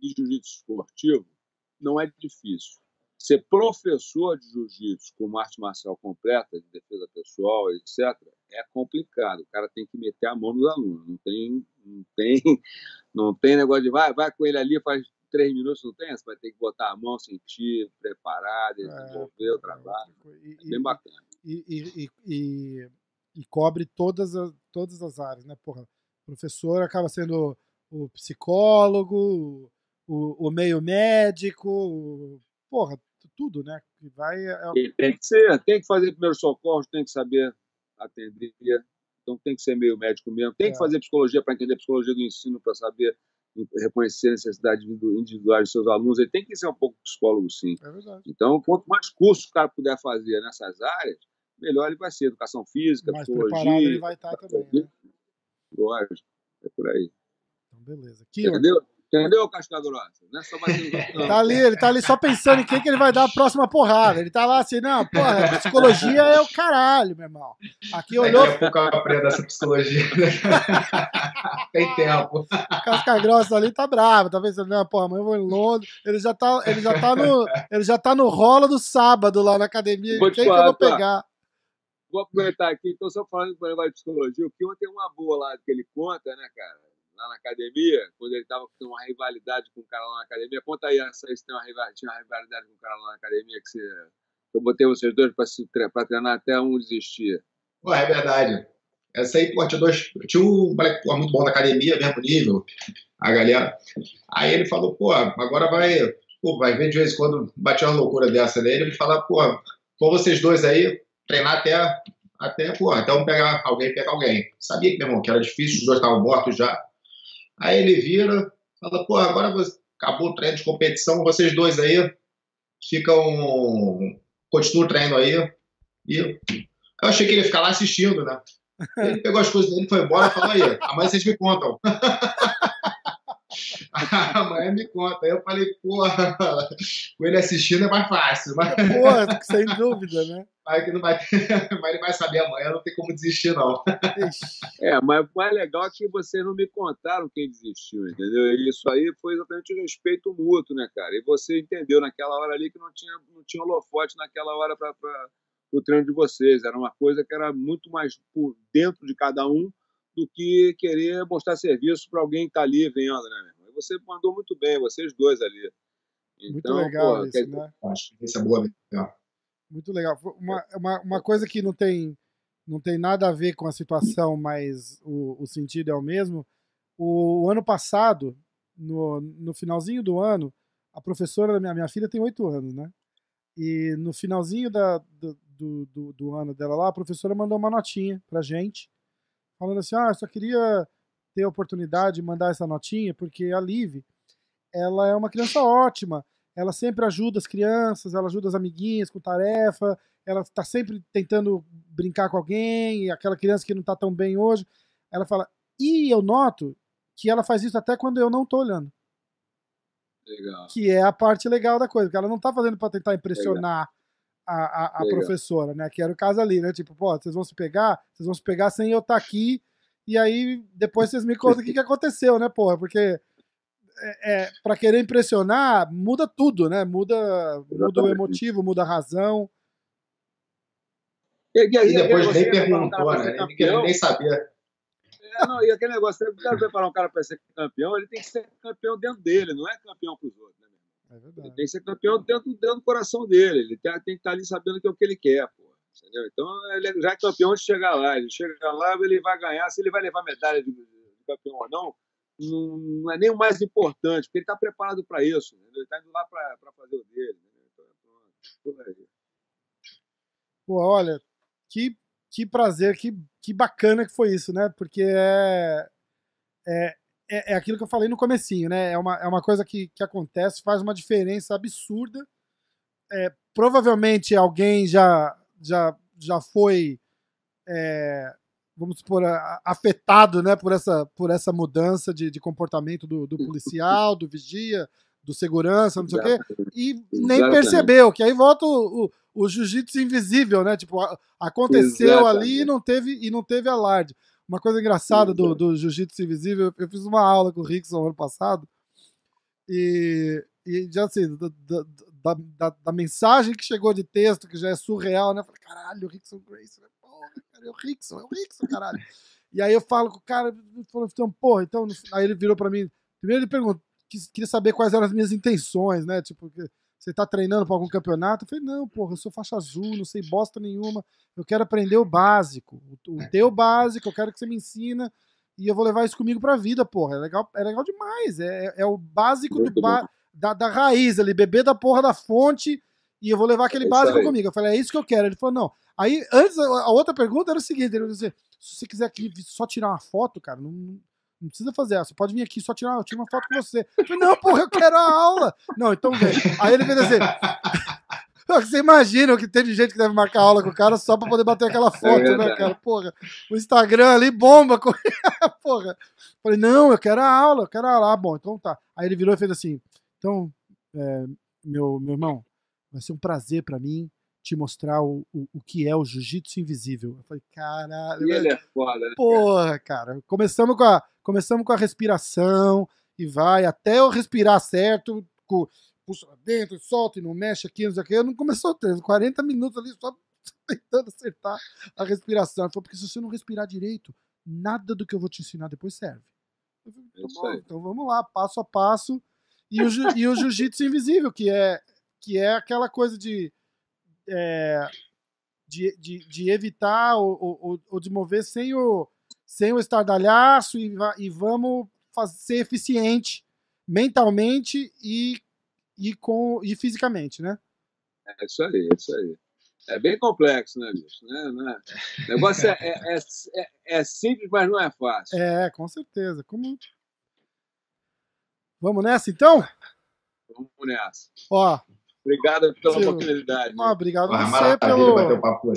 de jiu-jitsu esportivo não é difícil. Ser professor de jiu-jitsu com arte marcial completa, de defesa pessoal, etc., é complicado. O cara tem que meter a mão nos alunos. Não tem, não tem, não tem negócio de vai, vai com ele ali, faz três minutos não tem, você vai ter que botar a mão, sentir, preparar, é, desenvolver é, o trabalho. E, é bem bacana. E, e, e, e, cobre todas as, todas as áreas, né? Porra, o professor acaba sendo o psicólogo, o, o meio médico, o, porra, tudo, né? Vai. É... Tem que ser, tem que fazer primeiro socorro, tem que saber atender. Então tem que ser meio médico mesmo. Tem é. que fazer psicologia para entender psicologia do ensino, para saber reconhecer a necessidade individual de seus alunos, ele tem que ser um pouco psicólogo, sim. É verdade. Então, quanto mais curso o cara puder fazer nessas áreas, melhor ele vai ser. Educação física, mais psicologia. Ele vai estar também, né? Lógico, é por aí. Então, beleza. Aqui, Entendeu? Entendeu, casca grossa? Não é só tá ali, ele tá ali só pensando em quem que ele vai dar a próxima porrada. Ele tá lá assim, não, porra, psicologia é o caralho, meu irmão. Aqui olhou. Daqui a pouco eu aprendo essa psicologia. Tem tempo. Casca grossa ali tá bravo, tá pensando, não, porra, amanhã eu vou em Londres. Ele já tá, ele já tá no, ele já tá no rolo do sábado lá na academia. Vou quem falar, que eu vou pegar? Vou aproveitar aqui, então, só falando do negócio de psicologia, o que ontem tem uma boa lá que ele conta, né, cara? Lá na academia, quando ele estava com uma rivalidade com o cara lá na academia. Conta aí essa aí, se tem uma rivalidade, tinha uma rivalidade com o cara lá na academia que você. Eu botei vocês dois para treinar até um desistir. Pô, é verdade. Essa aí, pô, tinha dois. Tinha um moleque pô, muito bom na academia, mesmo nível, a galera. Aí ele falou, pô, agora vai. Pô, vai ver de vez em quando bater uma loucura dessa nele. Ele fala, pô, com vocês dois aí, treinar até. Até, pô, até um pegar alguém, pegar alguém. Sabia que, meu irmão, que era difícil, os dois estavam mortos já. Aí ele vira, fala, pô, agora acabou o treino de competição, vocês dois aí ficam. continuam o treino aí. E eu achei que ele ia ficar lá assistindo, né? Ele pegou as coisas dele, foi embora falou aí, amanhã vocês me contam. Amanhã me conta. Aí eu falei, porra, com ele assistindo é mais fácil. Mas... Porra, sem dúvida, né? Mas, que não vai mas ele vai saber amanhã, não tem como desistir, não. É, mas o mais legal é que vocês não me contaram quem desistiu, entendeu? E isso aí foi exatamente o respeito mútuo, né, cara? E você entendeu naquela hora ali que não tinha, não tinha holofote naquela hora para o treino de vocês. Era uma coisa que era muito mais por dentro de cada um do que querer mostrar serviço para alguém que está ali vendo, né, meu irmão? E você mandou muito bem, vocês dois ali. Então, muito legal pô, isso, quer... né? Acho que isso é boa. Legal. Muito legal. Uma, uma, uma coisa que não tem, não tem nada a ver com a situação, mas o, o sentido é o mesmo. O, o ano passado, no, no finalzinho do ano, a professora da minha, minha filha tem oito anos, né? E no finalzinho da, do, do, do, do ano dela lá, a professora mandou uma notinha pra gente, falando assim: ah, eu só queria ter a oportunidade de mandar essa notinha, porque a Liv, ela é uma criança ótima, ela sempre ajuda as crianças, ela ajuda as amiguinhas com tarefa, ela está sempre tentando brincar com alguém, aquela criança que não está tão bem hoje. Ela fala, e eu noto que ela faz isso até quando eu não estou olhando. Legal. Que é a parte legal da coisa, porque ela não está fazendo para tentar impressionar a, a, a professora, né? Que era o caso ali, né? Tipo, pô, vocês vão se pegar, vocês vão se pegar sem eu estar tá aqui, e aí depois vocês me contam o que, que aconteceu, né, porra? Porque é, é para querer impressionar, muda tudo, né? Muda, muda o emotivo, muda a razão. E, e, e depois nem perguntou, né? Ele nem sabia. É, não, e aquele negócio, se você preparar um cara para ser campeão, ele tem que ser campeão dentro dele, não é campeão para os outros. Né? É ele tem que ser campeão dentro, dentro do coração dele. Ele tem, tem que estar ali sabendo que é o que ele quer, pô. Entendeu? Então, ele já é campeão de chegar lá. Ele chega lá, ele vai ganhar. Se ele vai levar medalha de, de campeão ou não, não, não, é nem o mais importante, porque ele está preparado para isso. Entendeu? Ele está indo lá para fazer o dele. Então, por aí. Pô, olha, que, que prazer, que, que bacana que foi isso, né? Porque é, é, é, é aquilo que eu falei no comecinho, né? É uma, é uma coisa que, que acontece, faz uma diferença absurda. É, provavelmente alguém já, já, já foi, é, vamos supor, afetado né, por, essa, por essa mudança de, de comportamento do, do policial, do vigia, do segurança, não sei o quê, e nem percebeu, que aí volta o, o, o jiu-jitsu invisível, né? Tipo, aconteceu Exatamente. ali e não teve e não teve alarde. Uma coisa engraçada do, do jiu-jitsu invisível, eu fiz uma aula com o Rickson ano passado, e, e já assim, da, da, da, da, mensagem que chegou de texto, que já é surreal, né? Eu falei, caralho, o Rickson Grace, né? porra, cara, é o Rickson, é o Rickson, caralho. e aí eu falo com o cara, falou, então, porra, então, aí ele virou pra mim, primeiro ele perguntou, queria saber quais eram as minhas intenções, né? Tipo, você tá treinando para algum campeonato? Eu falei, não, porra, eu sou faixa azul, não sei bosta nenhuma. Eu quero aprender o básico. O, o teu básico, eu quero que você me ensina e eu vou levar isso comigo pra vida, porra. É legal, é legal demais. É, é o básico do ba da, da raiz ali, beber da porra da fonte e eu vou levar aquele é básico comigo. Eu falei, é isso que eu quero. Ele falou, não. Aí, antes, a outra pergunta era o seguinte: ele disse, se você quiser aqui só tirar uma foto, cara, não, não precisa fazer essa. Você pode vir aqui só tirar, eu tiro uma foto com você. Eu falei, não, porra, eu quero a aula. Não, então vem. Aí ele fez assim. Você imagina que tem de gente que deve marcar aula com o cara só pra poder bater aquela é foto, é né, cara? Porra, o Instagram ali bomba com. porra. Falei, não, eu quero a aula, eu quero a aula. Ah, bom, então tá. Aí ele virou e fez assim: então, é, meu, meu irmão, vai ser um prazer para mim te mostrar o, o, o que é o jiu-jitsu invisível. Eu falei, caralho. E ele é foda, né? Porra, cara. Começamos com, a, começamos com a respiração e vai até eu respirar certo, com, puxa dentro, solta e não mexe aqui, não sei o que. Eu não começou ter 40 minutos ali só tentando acertar a respiração. Ele falou, porque se você não respirar direito, nada do que eu vou te ensinar depois serve. Falei, tá bom, então vamos lá, passo a passo. E o, e o jiu-jitsu invisível, que é, que é aquela coisa de é, de, de, de, evitar ou, ou, ou, de mover sem o, sem o estardalhaço e, e vamos fazer, ser eficiente mentalmente e, e, com, e fisicamente, né? É isso aí, é isso aí. É bem complexo, né, bicho? Né? né? O negócio é, é, é, é, é simples, mas não é fácil. É, com certeza. Como... Vamos nessa, então? Vamos nessa. Ó, Obrigado pela oportunidade. Não, obrigado ah, você pelo. Papo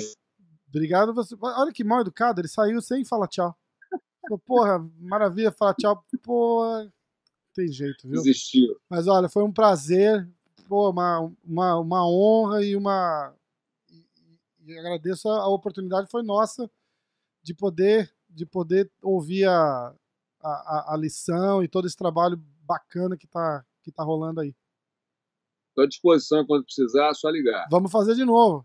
obrigado você. Olha que mal educado, ele saiu sem falar tchau. Porra, maravilha falar tchau. Pô, tem jeito, viu? Desistiu. Mas olha, foi um prazer, pô, uma, uma, uma honra e uma. E, e agradeço a, a, oportunidade, foi nossa de poder, de poder ouvir a, a, a lição e todo esse trabalho bacana que tá, que tá rolando aí. Estou à disposição quando precisar, é só ligar. Vamos fazer de novo.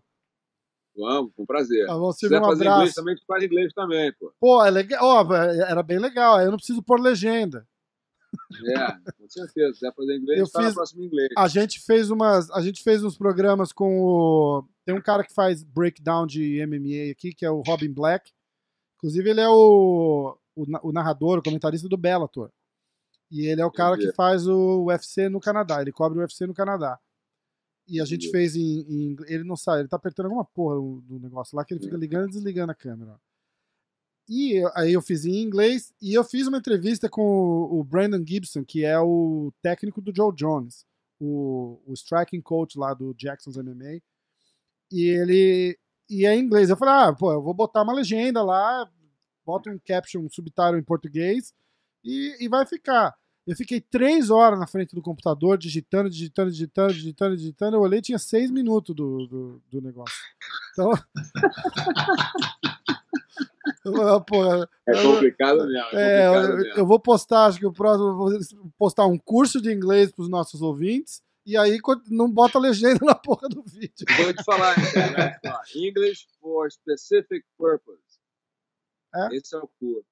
Vamos, com prazer. Ah, Se quiser um fazer abraço. inglês também, tu faz inglês também, pô. Pô, é legal. Oh, era bem legal. Eu não preciso pôr legenda. É, com certeza. Se quiser fazer inglês, eu fiz... próximo inglês. A gente fez umas. A gente fez uns programas com o. Tem um cara que faz breakdown de MMA aqui, que é o Robin Black. Inclusive, ele é o, o, o narrador, o comentarista do Bellator. E ele é o cara que faz o UFC no Canadá. Ele cobre o UFC no Canadá. E a gente fez em, em- Ele não sabe, ele tá apertando alguma porra do, negócio lá que ele fica ligando e desligando a câmera. E aí eu fiz em inglês e eu fiz uma entrevista com o, o Brandon Gibson, que é o técnico do Joe Jones, o, o striking coach lá do Jackson's MMA. E ele. E é em inglês. Eu falei, ah, pô, eu vou botar uma legenda lá, bota um caption, um subtitle em português e, e vai ficar. Eu fiquei três horas na frente do computador, digitando, digitando, digitando, digitando, digitando. Eu olhei tinha seis minutos do, do, do negócio. Então. Eu, pô, É eu- complicado mesmo. é, É complicado eu, mesmo. eu vou postar, acho que o próximo, eu vou postar um curso de inglês para os nossos ouvintes. E aí não bota legenda na porra do vídeo. Vou te falar, cara, ó, English for specific purpose. É? Esse é o curso.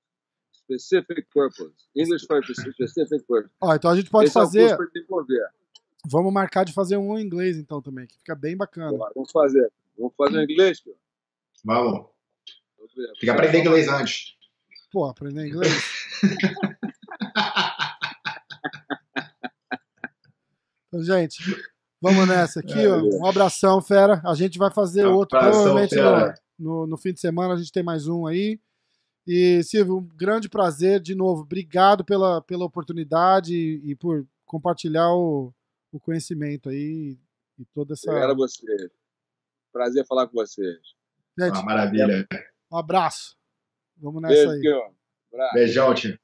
Specific purpose. English for specific purpose. Ó, então a gente pode Esse é o fazer. desenvolver. Vamos marcar de fazer um em inglês então também, que fica bem bacana. Vamos fazer. Vamos fazer em inglês, filho? Vamos. Tem que aprender inglês antes. Pô, aprender inglês. então, gente, vamos nessa aqui, ó. Um abração, fera. A gente vai fazer outro, Abração, provavelmente no, no fim de semana a gente tem mais um aí. E, Silvio, um grande prazer de novo. Obrigado pela, pela oportunidade e, e por compartilhar o, o conhecimento aí e toda essa. Obrigado a vocês. Prazer falar com vocês. Gente, Ah, maravilha. um abraço. Vamos nessa Beijo, aí. Abraço. Beijão, tio.